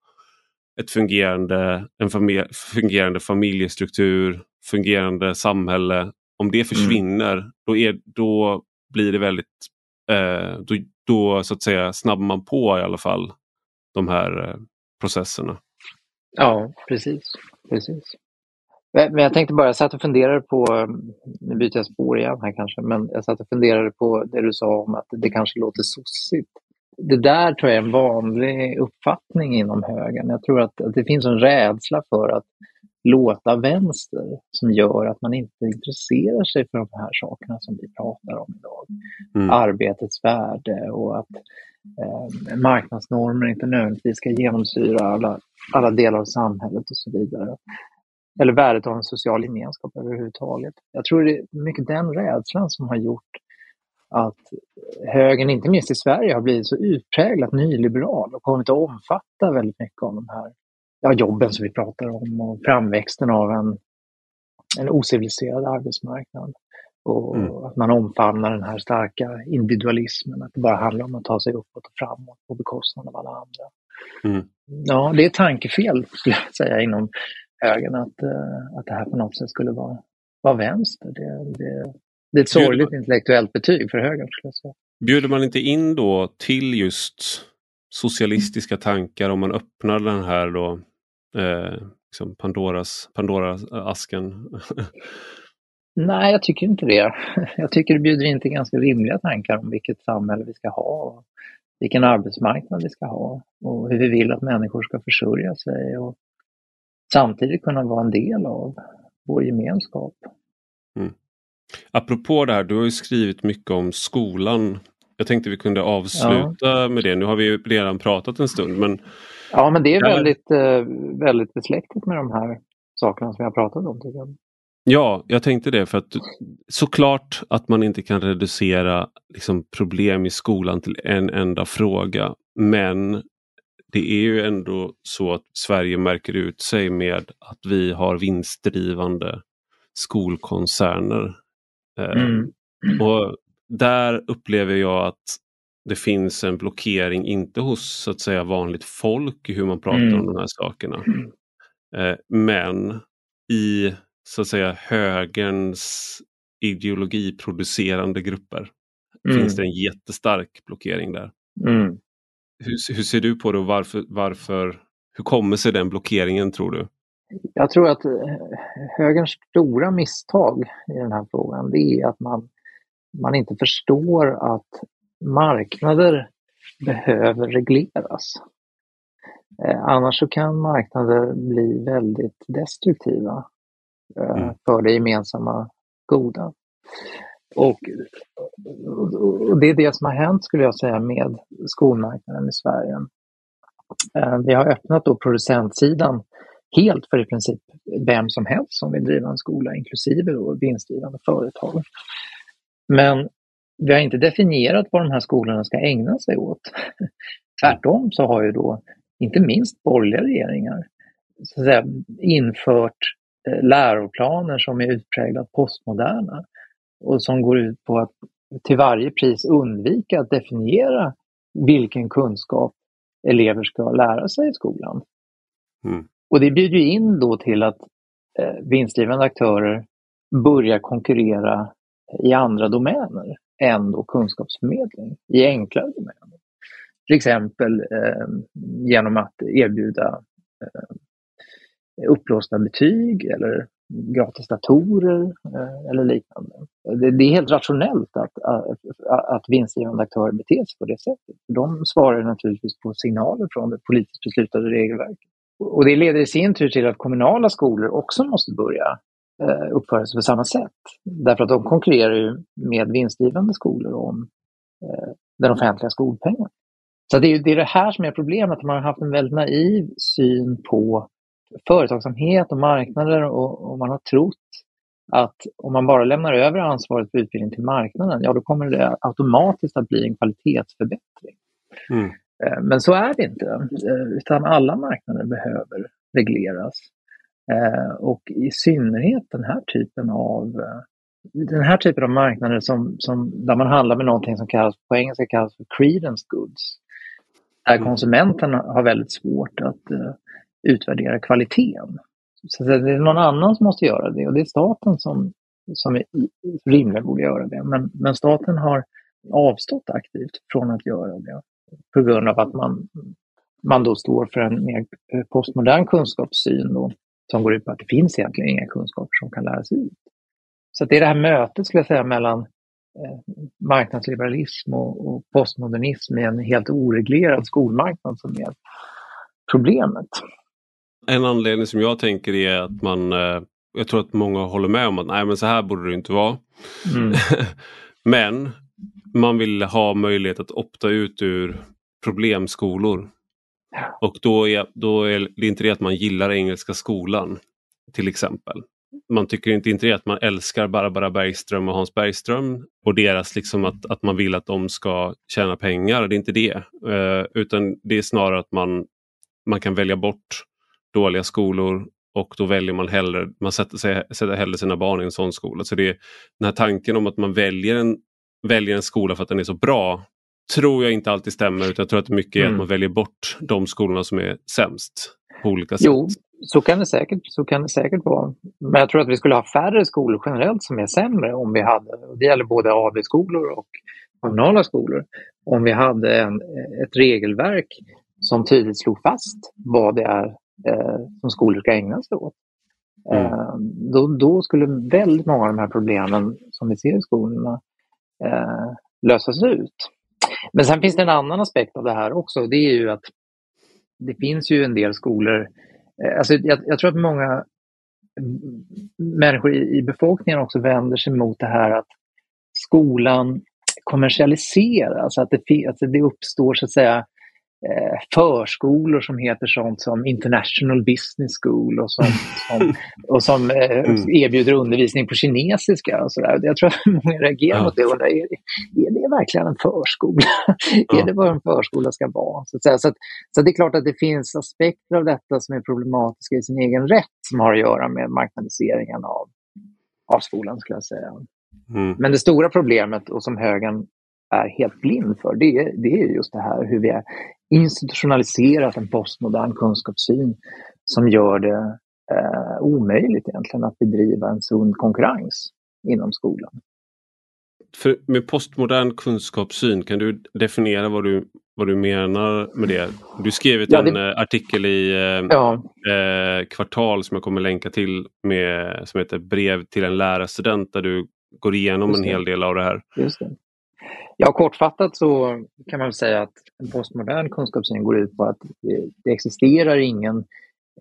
ett fungerande, en familj, fungerande familjestruktur, fungerande samhälle, om det mm. försvinner mm. då, är, då blir det väldigt, eh, då, då så att säga snabbar man på i alla fall de här eh, processerna. Ja, precis. precis. Men jag tänkte bara, jag satt och funderade på, nu byter jag spår igen här kanske, men jag satt och funderade på det du sa om att det kanske låter sossigt. Det där tror jag är en vanlig uppfattning inom högern. Jag tror att, att det finns en rädsla för att låta vänster som gör att man inte intresserar sig för de här sakerna som vi pratar om idag. Mm. Arbetets värde och att eh, marknadsnormer inte nödvändigtvis ska genomsyra alla, alla delar av samhället och så vidare. Eller värdet av en social gemenskap överhuvudtaget. Jag tror det är mycket den rädslan som har gjort att högern, inte minst i Sverige, har blivit så utpräglat nyliberal och kommit att omfatta väldigt mycket av de här ja, jobben som vi pratar om och framväxten av en, en ociviliserad arbetsmarknad. Och mm. att man omfamnar den här starka individualismen, att det bara handlar om att ta sig uppåt och framåt på bekostnad av alla andra. Mm. Ja, det är tankefel skulle jag säga inom högern att, uh, att det här på något sätt skulle vara, vara vänster. Det, det, det är ett sorgligt Bjuder, intellektuellt betyg för högern. Skulle jag säga. Bjuder man inte in då till just socialistiska tankar om man öppnar den här då eh, liksom Pandoras, Pandoras asken? Nej, jag tycker inte det. Jag tycker det bjuder in till ganska rimliga tankar om vilket samhälle vi ska ha, vilken arbetsmarknad vi ska ha och hur vi vill att människor ska försörja sig och samtidigt kunna vara en del av vår gemenskap. Mm. Apropå det här, du har ju skrivit mycket om skolan. Jag tänkte vi kunde avsluta ja. med det. Nu har vi redan pratat en stund. Men... Ja, men det är väldigt, eh, väldigt besläktat med de här sakerna som jag pratat om. Tycker jag. Ja, jag tänkte det för att såklart att man inte kan reducera liksom, problem i skolan till en enda fråga. Men det är ju ändå så att Sverige märker ut sig med att vi har vinstdrivande skolkoncerner. Eh, mm. Och där upplever jag att det finns en blockering, inte hos så att säga vanligt folk i hur man pratar mm. om de här sakerna. Eh, men i så att säga högerns ideologiproducerande grupper mm. finns det en jättestark blockering där. Mm. Hur, hur, ser du på det och varför, varför, hur kommer sig den blockeringen tror du? Jag tror att eh, högerns stora misstag i den här frågan det är att man, man inte förstår att marknader behöver regleras. Eh, annars så kan marknader bli väldigt destruktiva mm. för det gemensamma goda. Och, och, det är det som har hänt skulle jag säga med skolmarknaden i Sverige. Eh, vi har öppnat då producentsidan helt för i princip vem som helst som vill driva en skola, inklusive då vinstdrivande företag. Men vi har inte definierat vad de här skolorna ska ägna sig åt. Tvärtom så har ju då, inte minst borgerliga regeringar, så att säga, infört eh, läroplaner som är utpräglat postmoderna och som går ut på att till varje pris undvika att definiera vilken kunskap elever ska lära sig i skolan. Mm. Och det bjuder in då till att eh, vinstdrivande aktörer börjar konkurrera i andra domäner än då kunskapsförmedling, i enklare domäner. Till exempel eh, genom att erbjuda eh, upplåsta betyg eller gratis datorer eh, eller liknande. Det, det, är helt rationellt att, att, att vinstgivande aktörer beter sig på det sättet. De svarar naturligtvis på signaler från det politiskt beslutade regelverket. Och det leder i sin tur till att kommunala skolor också måste börja eh, uppföra sig på samma sätt. Därför att de konkurrerar ju med vinstgivande skolor om eh, den offentliga skolpengen. Så det är det här som är problemet, man har haft en väldigt naiv syn på företagsamhet och marknader och, och man har trott att om man bara lämnar över ansvaret för utbildning till marknaden, ja då kommer det automatiskt att bli en kvalitetsförbättring. Mm. Eh, men så är det inte, eh, utan alla marknader behöver regleras. Eh, och i synnerhet den här typen av den här typen av marknader som, som, där man handlar med någonting som kallas, på engelska kallas för credence goods. Där mm. konsumenten har väldigt svårt att utvärdera kvaliteten. Så det är någon annan som måste göra det och det är staten som, som rimligen borde göra det. Men, men staten har avstått aktivt från att göra det på grund av att man, man då står för en mer postmodern kunskapssyn då, som går ut på att det finns egentligen inga kunskaper som kan läras ut. Så det är det här mötet skulle jag säga mellan eh, marknadsliberalism och, och, postmodernism i en helt oreglerad skolmarknad som är problemet. En anledning som jag tänker är att man, eh, jag tror att många håller med om att nej men så här borde det inte vara. Mm. men man vill ha möjlighet att opta ut ur problemskolor. Och då är, då är det inte det att man gillar Engelska skolan till exempel. Man tycker inte, inte det att man älskar Barbara Bergström och Hans Bergström och deras liksom att, att man vill att de ska tjäna pengar. Det är inte det. Eh, utan det är snarare att man, man kan välja bort dåliga skolor och då väljer man hellre, man sätter, sig, sätter hellre sina barn i en sån skola. Så det är den här tanken om att man väljer en, väljer en skola för att den är så bra tror jag inte alltid stämmer utan jag tror att mycket är mm. att man väljer bort de skolorna som är sämst på olika sätt. Jo, så kan, det säkert, så kan det säkert vara. Men jag tror att vi skulle ha färre skolor generellt som är sämre om vi hade, det gäller både AV-skolor och kommunala skolor, om vi hade en, ett regelverk som tydligt slog fast vad det är som skolor ska ägna sig åt. Mm. Eh, då, då, skulle väldigt många av de här problemen som vi ser i skolorna eh, lösas ut. Men sen finns det en annan aspekt av det här också. Det är ju att det finns ju en del skolor, eh, alltså jag, jag tror att många människor i, i befolkningen också vänder sig mot det här att skolan kommersialiseras, att det, att det uppstår så att säga eh, förskolor som heter sånt som International Business School och som, som och som eh, mm. erbjuder undervisning på kinesiska. Och så där. Jag tror att många reagerar ja. mot det och undrar, är, är det verkligen en förskola? Ja. är det vad en förskola ska vara? Så. Så, att, så det är klart att det finns aspekter av detta som är problematiska i sin egen rätt som har att göra med marknadiseringen av, av skolan, skulle jag säga. Mm. Men det stora problemet, och som högern är helt blind för, det är, det är just det här hur vi har institutionaliserat en postmodern kunskapssyn som gör det eh, omöjligt egentligen att bedriva en sund konkurrens inom skolan. För med postmodern kunskapssyn, kan du definiera vad du, vad du menar med det? Du skrev ja, det... en eh, artikel i eh, ja. eh, Kvartal som jag kommer länka till med, som heter Brev till en lärarstudent där du går igenom en hel del av det här. Just det. Ja, kortfattat så kan man säga att en postmodern kunskapssyn går ut på att det existerar ingen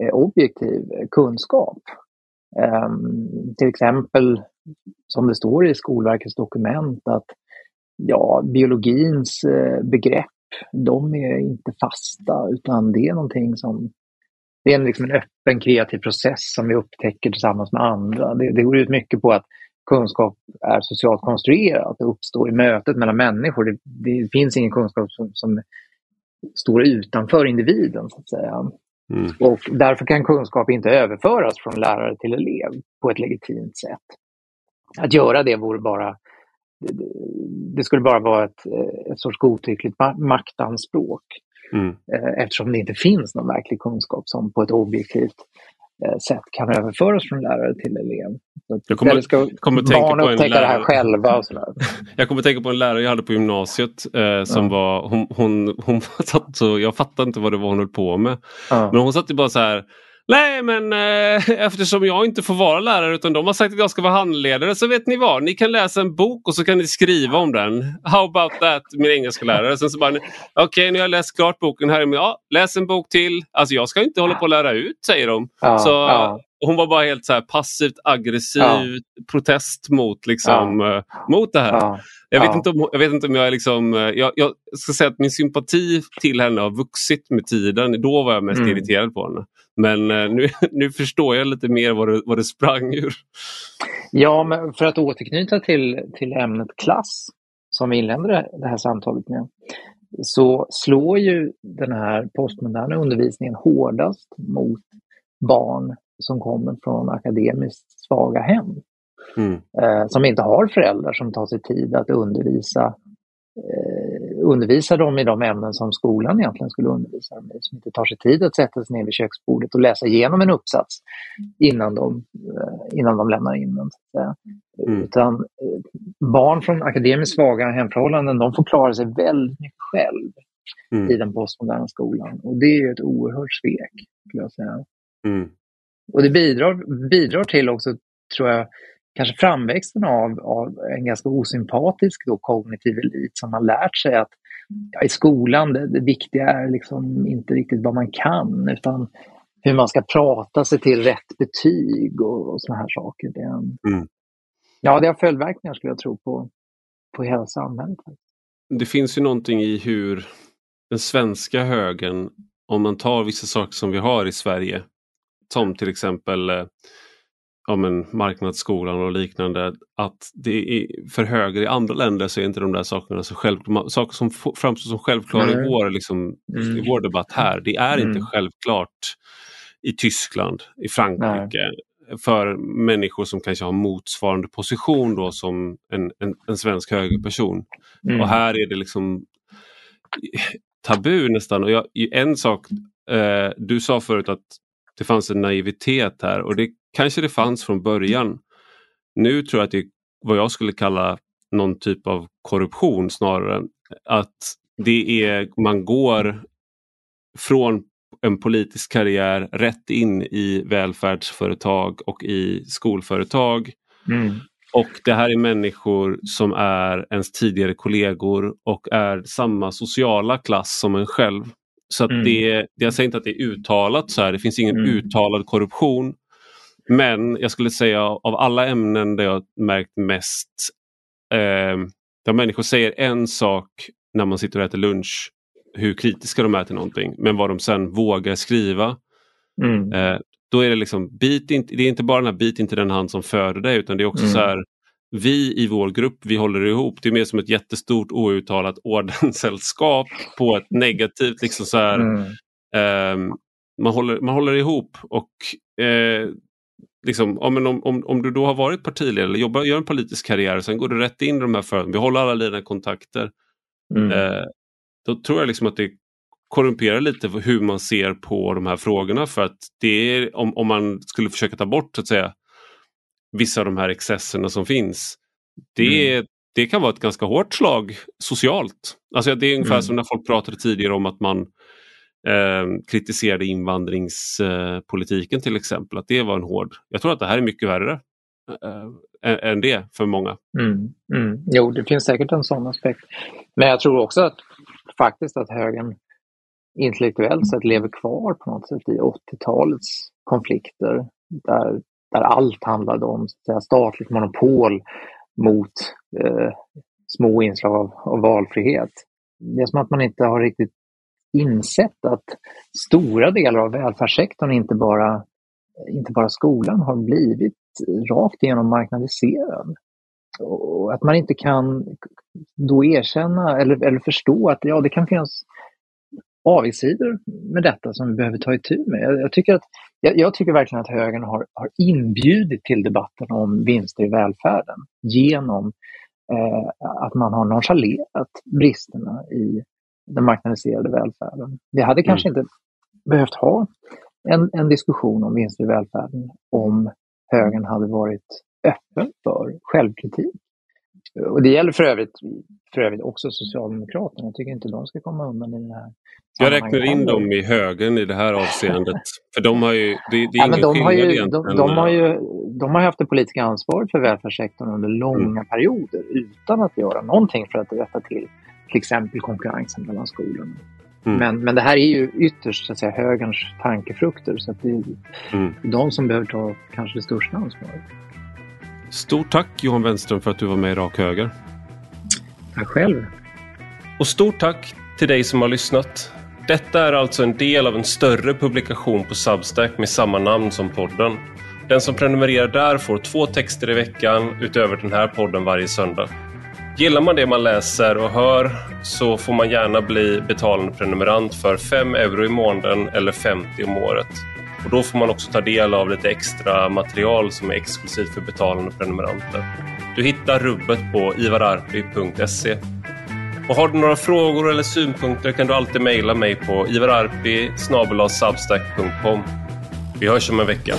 eh, objektiv kunskap. Ehm, till exempel, som det står i Skolverkets dokument, att ja, biologins eh, begrepp, de är inte fasta utan det är någonting som det är liksom en öppen kreativ process som vi upptäcker tillsammans med andra. Det, det går ut mycket på att kunskap är socialt konstruerat och uppstår i mötet mellan människor. Det, det finns ingen kunskap som, som, står utanför individen. så att säga. Mm. Och därför kan kunskap inte överföras från lärare till elev på ett legitimt sätt. Att göra det vore bara det, skulle bara vara ett, ett sorts godtyckligt maktanspråk. Mm. Eh, eftersom det inte finns någon verklig kunskap som på ett objektivt sätt kan överföras från lärare till elev. Jag kommer, ska kommer barn upptäcka det här själva. Och sådär. jag kommer att tänka på en lärare jag hade på gymnasiet eh, som ja. var, hon, hon, hon satt så, jag fattade inte vad det var hon höll på med. Ja. Men hon satt ju bara så här Nej men eh, eftersom jag inte får vara lärare utan de har sagt att jag ska vara handledare så vet ni vad, ni kan läsa en bok och så kan ni skriva om den. How about that min engelska lärare. Sen så bara, okej okay, nu har jag läst klart boken här, men ja, läs en bok till. Alltså jag ska inte hålla på att lära ut säger de. Ja, så ja. Hon var bara helt så passivt aggressiv ja. protest mot, liksom, uh, mot det här. Jag vet, inte om, jag vet inte om jag är liksom... Eh, jag, jag, ska säga att min sympati till henne har vuxit med tiden. Då var jag mest mm. irriterad på henne. Men eh, nu, nu förstår jag lite mer vad det, vad det sprang ur. Ja, men för att återknyta till, till ämnet klass som vi inledde det här samtalet med så slår ju den här postmoderna undervisningen hårdast mot barn som kommer från akademiskt svaga hem. Mm. Eh, som inte har föräldrar som tar sig tid att undervisa undervisa dem i de ämnen som skolan egentligen skulle undervisa dem i, som inte tar sig tid att sätta sig ner vid köksbordet och läsa igenom en uppsats innan de, eh, innan de lämnar in den. Mm. Utan eh, barn från akademiskt svaga hemförhållanden, de får klara sig väldigt mycket själv mm. i den postmoderna skolan. Och det är ett oerhört svek, skulle jag säga. Mm. Och det bidrar, bidrar till också, tror jag, kanske framväxten av, av en ganska osympatisk då, kognitiv elit som har lärt sig att ja, i skolan, det, det viktiga är liksom inte riktigt vad man kan utan hur man ska prata sig till rätt betyg och, och såna här saker. Det, en, mm. Ja, det har följdverkningar skulle jag tro på, på hela samhället. Det finns ju någonting i hur den svenska högen, om man tar vissa saker som vi har i Sverige, som till exempel eh, ja, men, marknadsskolan och liknande, att det är för höger i andra länder så är inte de där sakerna så självklara. Saker som framstår som självklara i vår, liksom, mm. i vår debatt här, det är mm. inte självklart i Tyskland, i Frankrike. Nej. för människor som kanske har motsvarande position då som en, en, en svensk högerperson. Mm. Och här är det liksom tabu nästan. Och jag, en sak, eh, du sa förut att det fanns en naivitet här och det kanske det fanns från början. Nu tror jag att det är vad jag skulle kalla någon typ av korruption snarare. Att det är, man går från en politisk karriär rätt in i välfärdsföretag och i skolföretag. Mm. Och det här är människor som är ens tidigare kollegor och är samma sociala klass som en själv. Så mm. det, jag säger inte att det är uttalat så här, det finns ingen mm. uttalad korruption. Men jag skulle säga av alla ämnen där jag märkt mest eh, där människor säger en sak när man sitter och äter lunch, hur kritiska de är till någonting, men vad de sen vågar skriva. Mm. Eh, då är det liksom, bit inte, det är inte bara den här bit inte den hand som föder dig utan det är också mm. så här vi i vår grupp, vi håller ihop. Det är mer som ett jättestort outtalat ordenssällskap på ett negativt, liksom så här, mm. eh, man, håller, man håller ihop och eh, liksom, om, om, om du då har varit partiledare eller jobbar, gör en politisk karriär och sen går du rätt in i de här företagen, vi håller alla dina kontakter. Mm. Eh, då tror jag liksom att det korrumperar lite hur man ser på de här frågorna för att det är, om, om man skulle försöka ta bort så att säga vissa av de här excesserna som finns. Det, mm. det kan vara ett ganska hårt slag socialt. Alltså det är ungefär mm. som när folk pratade tidigare om att man eh, kritiserade invandringspolitiken till exempel, att det var en hård. Jag tror att det här är mycket värre äh, än det för många. Mm, mm. Jo, det finns säkert en sån aspekt. Men jag tror också att faktiskt att högern intellektuellt sett lever kvar på något sätt i 80-talets konflikter där där allt handlade om statligt monopol mot eh, små inslag av, av valfrihet. Det är som att man inte har riktigt insett att stora delar av välfärdssektorn, inte bara, inte bara skolan, har blivit rakt igenom marknadiserad. Och att man inte kan då erkänna eller, eller förstå att ja, det kan finnas avigsidor med detta som vi behöver ta itu med. Jag, jag tycker, att, jag, jag, tycker verkligen att högern har, har inbjudit till debatten om vinster i välfärden genom eh, att man har nonchalerat bristerna i den marknadiserade välfärden. Vi hade mm. kanske inte behövt ha en, en diskussion om vinster i välfärden om högern hade varit öppen för självkritik. Och det gäller för övrigt, för övrigt också Socialdemokraterna. Jag tycker inte de ska komma undan i det här. Jag räknar in dem i högern i det här avseendet. för de har ju, det, det är ja, ingen de har ju, de, de, har ju, de har haft det politiska ansvaret för välfärdssektorn under långa mm. perioder utan att göra någonting för att rätta till till exempel konkurrensen mellan skolorna. Mm. Men, men det här är ju ytterst så att säga, högerns tankefrukter så att det är mm. de som behöver ta kanske det största ansvaret. Stort tack Johan Wenström för att du var med i Rak Höger. Tack själv. Och stort tack till dig som har lyssnat. Detta är alltså en del av en större publikation på Substack med samma namn som podden. Den som prenumererar där får två texter i veckan utöver den här podden varje söndag. Gillar man det man läser och hör så får man gärna bli betalande prenumerant för 5 euro i månaden eller 50 om året. Och Då får man också ta del av lite extra material som är exklusivt för betalande prenumeranter. Du hittar rubbet på ivararpi.se. Och har du några frågor eller synpunkter kan du alltid mejla mig på ivararpi.substack.com. Vi hörs om en vecka.